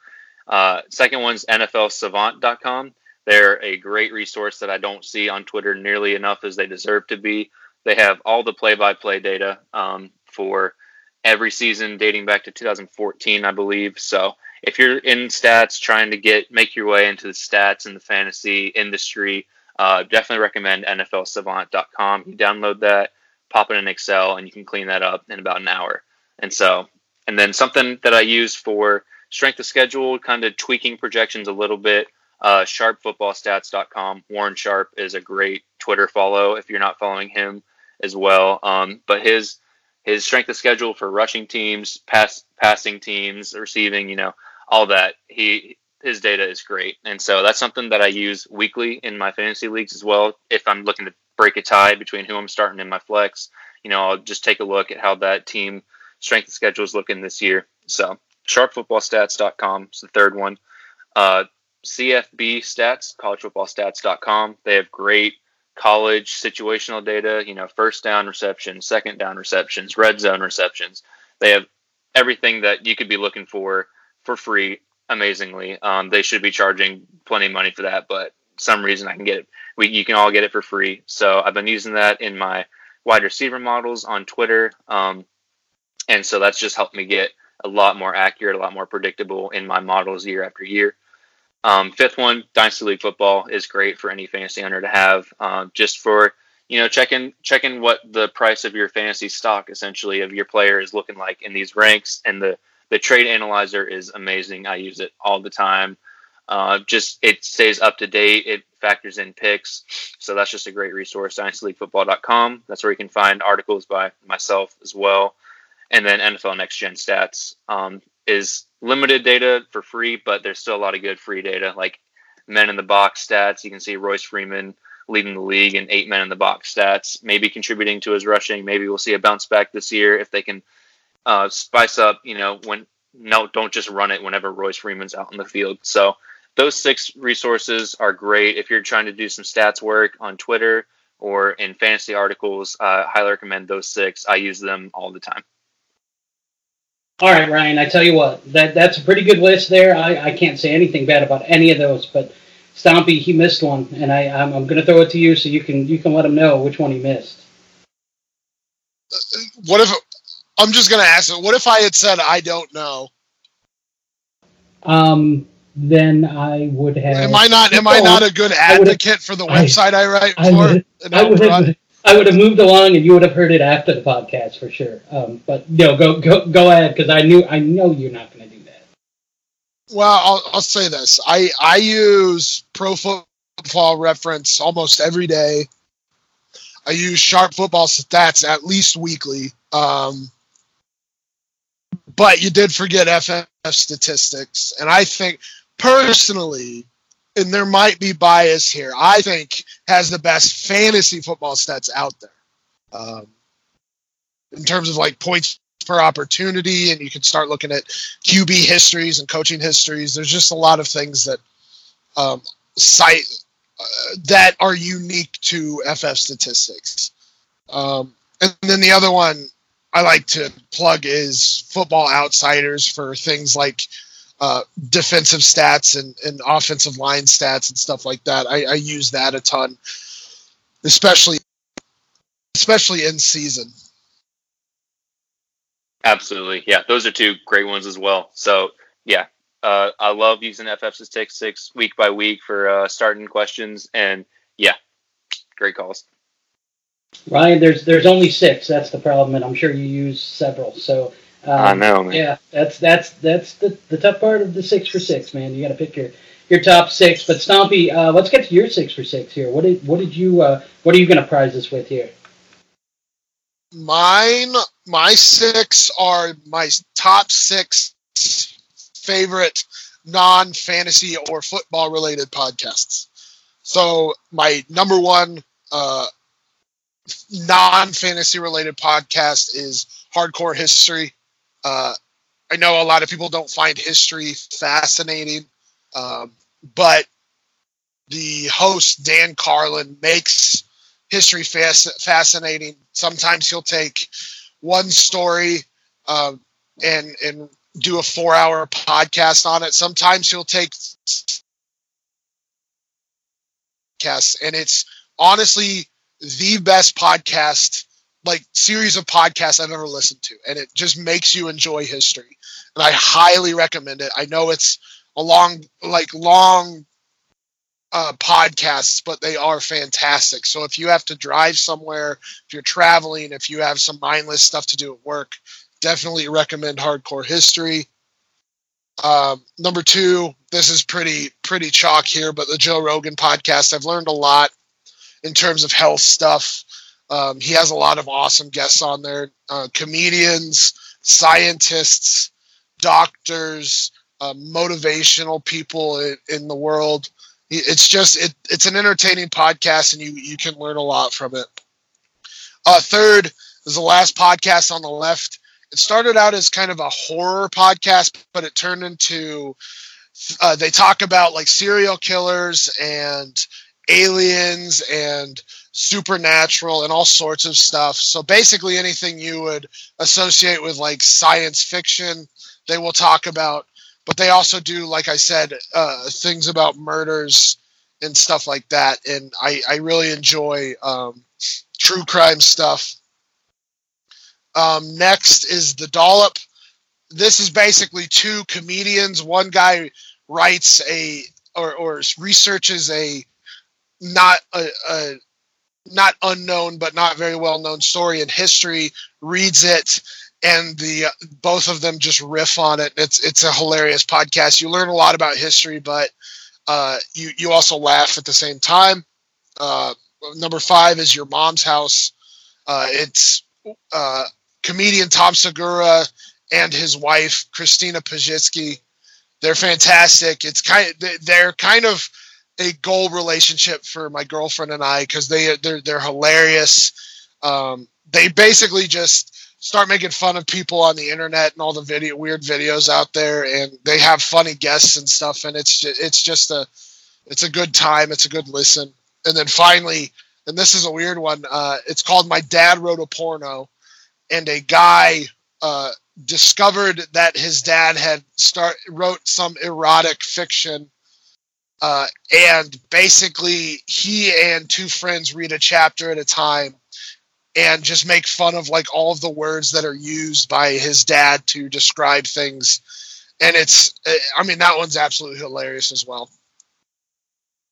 Uh, second one's NFLSavant.com. They're a great resource that I don't see on Twitter nearly enough as they deserve to be. They have all the play-by-play data um, for every season dating back to 2014, I believe. So if you're in stats, trying to get make your way into the stats in the fantasy industry, uh, definitely recommend NFLSavant.com. You download that, pop it in Excel, and you can clean that up in about an hour. And so, and then something that I use for strength of schedule, kind of tweaking projections a little bit uh, sharpfootballstats.com. Warren Sharp is a great Twitter follow if you're not following him as well. Um, but his his strength of schedule for rushing teams, pass passing teams, receiving, you know, all that. He his data is great, and so that's something that I use weekly in my fantasy leagues as well. If I'm looking to break a tie between who I'm starting in my flex, you know, I'll just take a look at how that team strength schedule is looking this year. So sharpfootballstats.com is the third one. Uh, CFB stats, collegefootballstats.com. They have great college situational data, you know, first down receptions, second down receptions, red zone receptions. They have everything that you could be looking for for free amazingly. Um, they should be charging plenty of money for that, but some reason I can get it. We, you can all get it for free. So I've been using that in my wide receiver models on Twitter. Um, and so that's just helped me get a lot more accurate, a lot more predictable in my models year after year. Um, fifth one, Dynasty League Football is great for any fantasy owner to have, uh, just for you know checking checking what the price of your fantasy stock essentially of your player is looking like in these ranks, and the the trade analyzer is amazing. I use it all the time. Uh, just it stays up to date. It factors in picks, so that's just a great resource. DynastyLeagueFootball.com. That's where you can find articles by myself as well, and then NFL Next Gen Stats. Um, is limited data for free, but there's still a lot of good free data, like men in the box stats. You can see Royce Freeman leading the league in eight men in the box stats, maybe contributing to his rushing. Maybe we'll see a bounce back this year if they can uh, spice up. You know, when no, don't just run it whenever Royce Freeman's out in the field. So those six resources are great if you're trying to do some stats work on Twitter or in fantasy articles. Uh, highly recommend those six. I use them all the time. All right, Ryan. I tell you what, that that's a pretty good list there. I, I can't say anything bad about any of those, but Stompy he missed one, and I I'm, I'm going to throw it to you so you can you can let him know which one he missed. What if I'm just going to ask it? What if I had said I don't know? Um, then I would have. Am I not? Am I not a good advocate for the website I, I write I for? Would, I would have, I would have moved along, and you would have heard it after the podcast for sure. Um, but no, go go go ahead because I knew I know you're not going to do that. Well, I'll, I'll say this: I I use Pro Football Reference almost every day. I use Sharp Football Stats at least weekly. Um, but you did forget FF statistics, and I think personally and there might be bias here, I think has the best fantasy football stats out there. Um, in terms of like points per opportunity, and you can start looking at QB histories and coaching histories. There's just a lot of things that um, cite uh, that are unique to FF statistics. Um, and then the other one I like to plug is Football Outsiders for things like uh, defensive stats and, and offensive line stats and stuff like that. I, I use that a ton, especially especially in season. Absolutely, yeah. Those are two great ones as well. So yeah, uh, I love using FF statistics week by week for uh, starting questions, and yeah, great calls. Ryan, there's there's only six. That's the problem, and I'm sure you use several. So um, I know, man. Yeah, that's that's that's the, the tough part of the six for six, man. You got to pick your your top six. But Stompy, uh, let's get to your six for six here. What did what did you uh, what are you going to prize us with here? Mine, my six are my top six favorite non fantasy or football related podcasts. So my number one uh, non fantasy related podcast is Hardcore History. Uh, I know a lot of people don't find history fascinating, um, but the host Dan Carlin makes history fas- fascinating. Sometimes he'll take one story um, and and do a four hour podcast on it. Sometimes he'll take podcasts, and it's honestly the best podcast like series of podcasts I've ever listened to, and it just makes you enjoy history. And I highly recommend it. I know it's a long, like long uh, podcasts, but they are fantastic. So if you have to drive somewhere, if you're traveling, if you have some mindless stuff to do at work, definitely recommend Hardcore History. Um, number two, this is pretty pretty chalk here, but the Joe Rogan podcast. I've learned a lot in terms of health stuff. Um, he has a lot of awesome guests on there uh, comedians, scientists, doctors, uh, motivational people in, in, the world. It's just it, it's an entertaining podcast, and you you can learn a lot from it. Uh, third is the last podcast on the left. It started out as kind of a horror podcast, but it turned into uh, they talk about like serial killers and aliens and supernatural and all sorts of stuff. So basically, anything you would associate with like science fiction, they will talk about. But they also do, like I said, uh, things about murders and stuff like that. And I, I really enjoy um, true crime stuff. Um, next is the dollop. This is basically two comedians. One guy writes a or, or researches a not a, a not unknown but not very well known story in history reads it and the both of them just riff on it. It's it's a hilarious podcast. You learn a lot about history but uh, you you also laugh at the same time. Uh, number five is your mom's house. Uh, it's uh, comedian tom segura and his wife christina pazsitzky they're fantastic. It's kind of, they're kind of a goal relationship for my girlfriend and I because they they're they're hilarious. Um, they basically just start making fun of people on the internet and all the video weird videos out there, and they have funny guests and stuff, and it's just, it's just a it's a good time. It's a good listen. And then finally, and this is a weird one. Uh, it's called "My Dad Wrote a Porno," and a guy uh, discovered that his dad had start wrote some erotic fiction uh, and basically, he and two friends read a chapter at a time and just make fun of like all of the words that are used by his dad to describe things. And it's, I mean, that one's absolutely hilarious as well.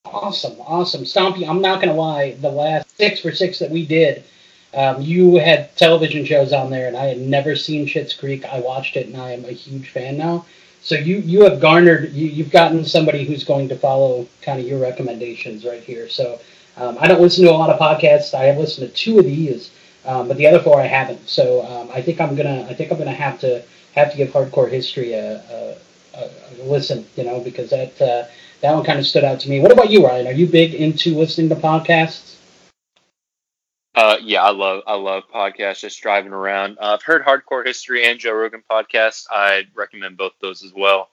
Awesome, awesome. Stompy, I'm not to lie, the last six for six that we did, um, you had television shows on there, and I had never seen Schitt's Creek. I watched it, and I am a huge fan now. So you you have garnered you, you've gotten somebody who's going to follow kind of your recommendations right here. So um, I don't listen to a lot of podcasts. I have listened to two of these, um, but the other four I haven't. So um, I think I'm gonna I think I'm gonna have to have to give hardcore history a, a, a, listen. You know because that uh, that one kind of stood out to me. What about you, Ryan? Are you big into listening to podcasts? Uh, yeah, I love I love podcasts. Just driving around. Uh, I've heard Hardcore History and Joe Rogan podcast. I recommend both those as well.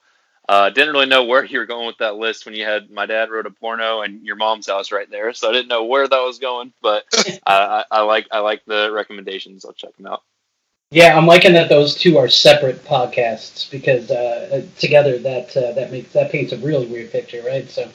Uh, didn't really know where you were going with that list when you had my dad wrote a porno and your mom's house right there, so I didn't know where that was going. But [laughs] I, I like I like the recommendations. I'll check them out. Yeah, I'm liking that those two are separate podcasts because uh, together that uh, that makes that paints a really weird picture, right? So,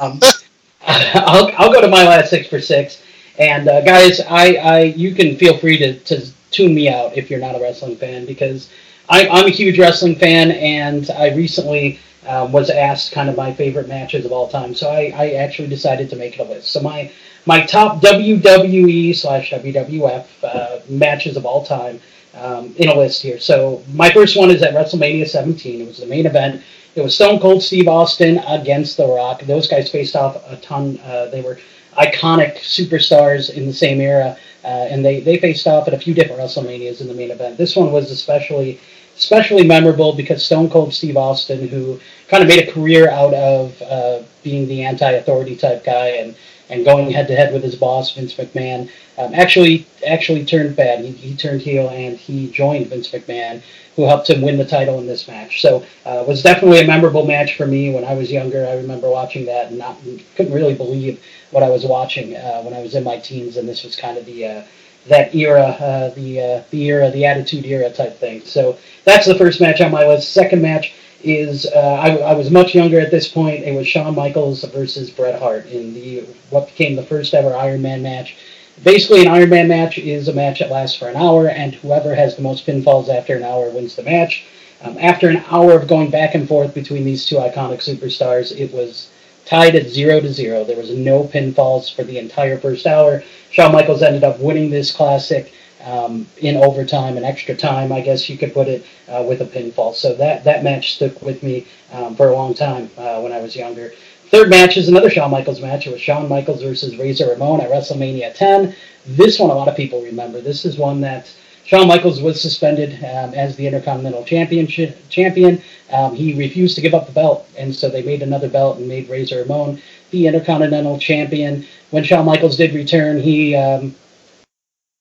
um, [laughs] I'll I'll go to my last six for six, and uh, guys, I, I you can feel free to, to tune me out if you're not a wrestling fan because I, I'm a huge wrestling fan, and I recently um, was asked kind of my favorite matches of all time, so I, I actually decided to make it a list. So my my top WWE slash WWF uh, matches of all time um, in a list here. So my first one is at WrestleMania 17. It was the main event. It was Stone Cold Steve Austin against The Rock. Those guys faced off a ton. Uh, they were iconic superstars in the same era, uh, and they, they faced off at a few different WrestleManias in the main event. This one was especially especially memorable because Stone Cold Steve Austin, who kind of made a career out of uh, being the anti-authority type guy and and going head to head with his boss Vince McMahon, um, actually actually turned bad. He, he, turned heel and he joined Vince McMahon, who helped him win the title in this match. So uh, it was definitely a memorable match for me when I was younger. I remember watching that and not couldn't really believe what I was watching uh, when I was in my teens, and this was kind of the uh, that era, uh, the uh, the era, the Attitude Era type thing. So that's the first match on my list. Second match is uh, I, I, was much younger at this point. It was Shawn Michaels versus Bret Hart in the what became the first ever Iron Man match. Basically, an Iron Man match is a match that lasts for an hour, and whoever has the most pinfalls after an hour wins the match. Um, after an hour of going back and forth between these two iconic superstars, it was tied at zero to zero. There was no pinfalls for the entire first hour. Shawn Michaels ended up winning this classic um, in overtime and extra time, I guess you could put it, uh, with a pinfall. So that, that match stuck with me um, for a long time uh, when I was younger. Third match is another Shawn Michaels match. It was Shawn Michaels versus Razor Ramon at WrestleMania 10. This one a lot of people remember. This is one that Shawn Michaels was suspended um, as the Intercontinental Championship champion. Um, he refused to give up the belt, and so they made another belt and made Razor Ramon the Intercontinental Champion. When Shawn Michaels did return, he um,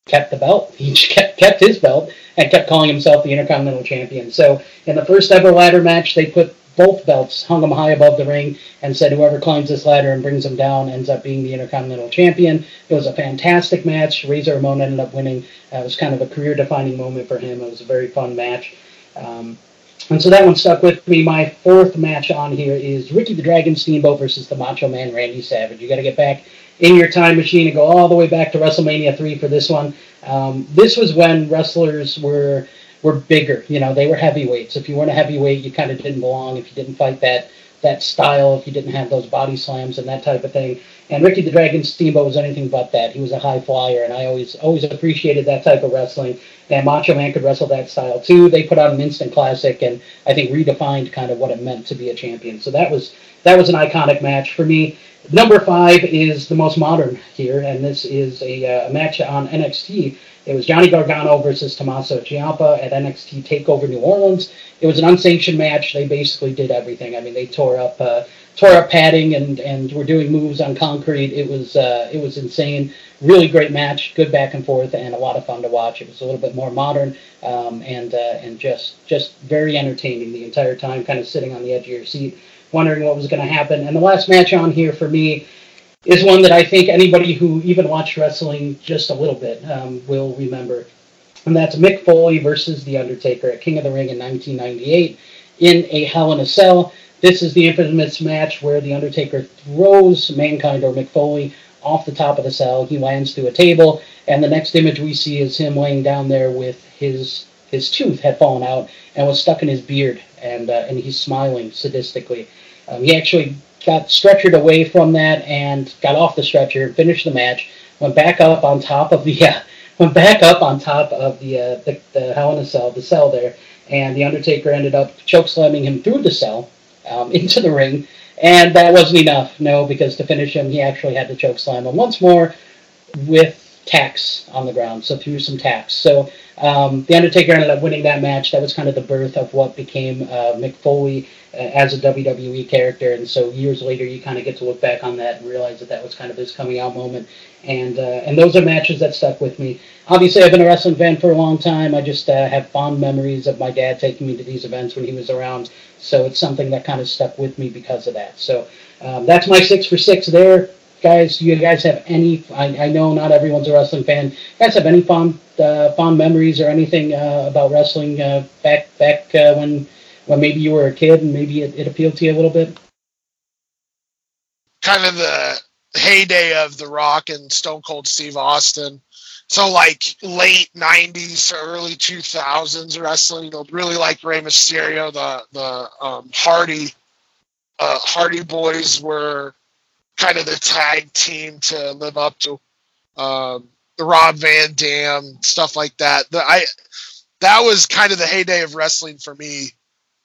kept the belt. [laughs] He kept, kept his belt and kept calling himself the Intercontinental Champion. So in the first ever ladder match, they put both belts, hung them high above the ring, and said whoever climbs this ladder and brings them down ends up being the Intercontinental Champion. It was a fantastic match. Razor Ramon ended up winning. Uh, it was kind of a career-defining moment for him. It was a very fun match. Um, and so that one stuck with me. My fourth match on here is Ricky the Dragon Steamboat versus the Macho Man Randy Savage. You got to get back in your time machine and go all the way back to WrestleMania three for this one. Um, this was when wrestlers were were bigger. You know, they were heavyweights. If you weren't a heavyweight, you kind of didn't belong. If you didn't fight that that style, if you didn't have those body slams and that type of thing. And Ricky the Dragon Steamboat was anything but that. He was a high flyer, and I always always appreciated that type of wrestling. And Macho Man could wrestle that style too. They put out an instant classic, and I think redefined kind of what it meant to be a champion. So that was that was an iconic match for me. Number five is the most modern here, and this is a, uh, match on NXT. It was Johnny Gargano versus Tommaso Ciampa at NXT Takeover New Orleans. It was an unsanctioned match. They basically did everything. I mean, they tore up uh, tore up padding and and were doing moves on concrete. It was uh, it was insane. Really great match, good back and forth, and a lot of fun to watch. It was a little bit more modern um, and uh, and just just very entertaining the entire time. Kind of sitting on the edge of your seat wondering what was going to happen. And the last match on here for me is one that I think anybody who even watched wrestling just a little bit um, will remember. And that's Mick Foley versus The Undertaker at King of the Ring in 1998 in a Hell in a Cell. This is the infamous match where The Undertaker throws Mankind or Mick Foley off the top of the cell. He lands through a table, and the next image we see is him laying down there with his his tooth had fallen out and was stuck in his beard, and uh, and he's smiling sadistically. Um, he actually got stretchered away from that and got off the stretcher, finished the match, went back up on top of the [laughs] uh, went back up on top of the uh, the, the Hell in a Cell, the cell there, and the Undertaker ended up choke slamming him through the cell um, [laughs] into the ring, and that wasn't enough. No, because to finish him, he actually had to choke slam him once more with tacks on the ground, so threw some tacks. So um, the Undertaker ended up winning that match. That was kind of the birth of what became uh, Mick Foley uh, as a WWE character. And so years later, you kind of get to look back on that and realize that that was kind of his coming out moment. And uh, and those are matches that stuck with me. Obviously, I've been a wrestling fan for a long time. I just uh, have fond memories of my dad taking me to these events when he was around. So it's something that kind of stuck with me because of that. So um, that's my six for six there guys, you guys have any? I, I know not everyone's a wrestling fan. You guys have any fond uh, fond memories or anything uh, about wrestling uh, back back uh, when when maybe you were a kid and maybe it, it appealed to you a little bit? Kind of the heyday of The Rock and Stone Cold Steve Austin. So like late '90s, early 2000s wrestling. Really like Rey Mysterio. The the um, Hardy uh, Hardy Boys were kind of the tag team to live up to. Um, the Rob Van Dam stuff like that. The, I that was kind of the heyday of wrestling for me.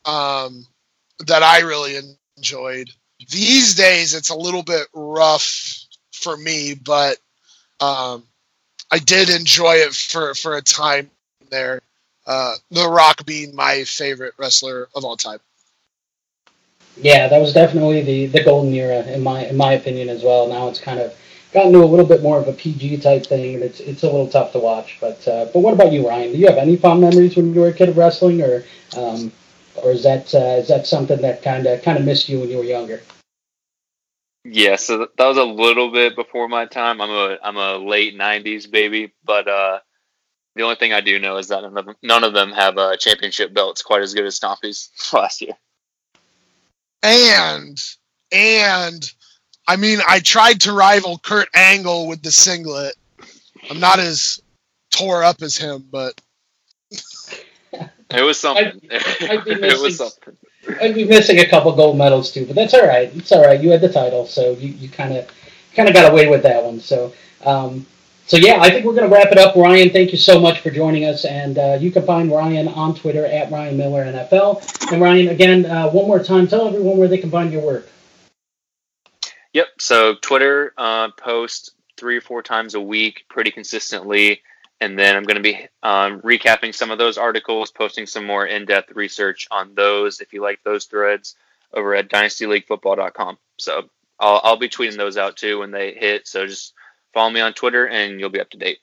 Um, that I really enjoyed. These days, it's a little bit rough for me, but um, I did enjoy it for for a time there. Uh, the Rock being my favorite wrestler of all time. Yeah, that was definitely the, the golden era in my in my opinion as well. Now it's kind of gotten to a little bit more of a PG type thing, and it's it's a little tough to watch. But uh, but what about you, Ryan? Do you have any fond memories when you were a kid of wrestling, or um, or is that uh, is that something that kind of kind of missed you when you were younger? Yeah, so that was a little bit before my time. I'm a I'm a late '90s baby, but uh, the only thing I do know is that none of them, none of them have uh, championship belts quite as good as Stompy's [laughs] last year and and I mean, I tried to rival Kurt Angle with the singlet. I'm not as tore up as him, but [laughs] it was something. I'd, I'd missing, [laughs] it was something. I'd be missing a couple gold medals too, but that's all right. It's all right. You had the title, so you you kind of kind of got away with that one. So um, so yeah, I think we're going to wrap it up. Ryan, thank you so much for joining us, and uh, you can find Ryan on Twitter at Ryan Miller NFL. And Ryan, again, uh, one more time, tell everyone where they can find your work. Yep. So Twitter uh, post three or four times a week, pretty consistently, and then I'm going to be um, recapping some of those articles, posting some more in-depth research on those. If you like those threads, over at DynastyLeagueFootball.com. So I'll, I'll be tweeting those out too when they hit. So just follow me on Twitter and you'll be up to date.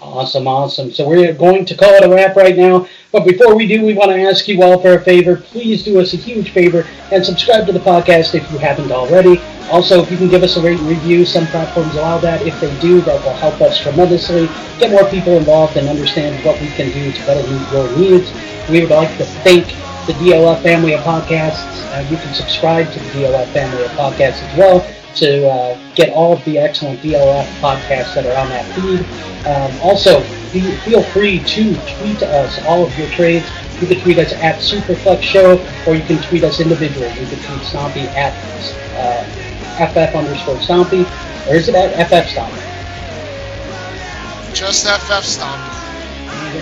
Awesome, awesome. So we're going to call it a wrap right now. But before we do, we want to ask you all for a favor. Please do us a huge favor and subscribe to the podcast if you haven't already. Also, if you can give us a rate and review, some platforms allow that. If they do, that will help us tremendously. Get more people involved and understand what we can do to better meet your needs. We would like to thank the DLF family of podcasts. Uh, you can subscribe to the DLF family of podcasts as well to uh, get all of the excellent DLF podcasts that are on that feed. Um, also, be, feel free to tweet us all of your trades. You can tweet us at Superflex Show, or you can tweet us individually. You can tweet Stompy at uh, FF underscore Stompy, or is it at FF Stompy? Just FF Stompy.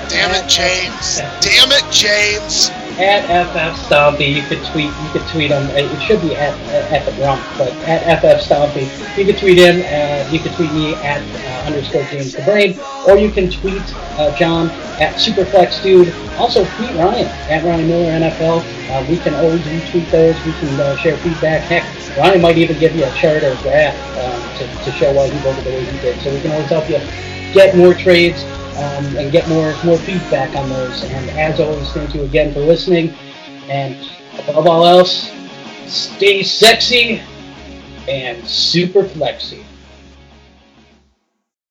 Damn it, James. Damn it, James at FF Stompy. You could tweet. You could tweet him. It should be at at the Rump, but at FF Stompy. You could tweet him. Uh, you could tweet me at uh, underscore James the Brain, or you can tweet uh, John at Superflex Dude. Also tweet Ryan at Ryan Miller NFL. Uh, we can always retweet those. We can uh, share feedback. Heck, Ryan might even give you a chart or graph um, to, to show why he voted the way he did. So we can always help you get more trades um, and get more more feedback on those. And as always, thank you again for listening. And above all else, stay sexy and super flexy.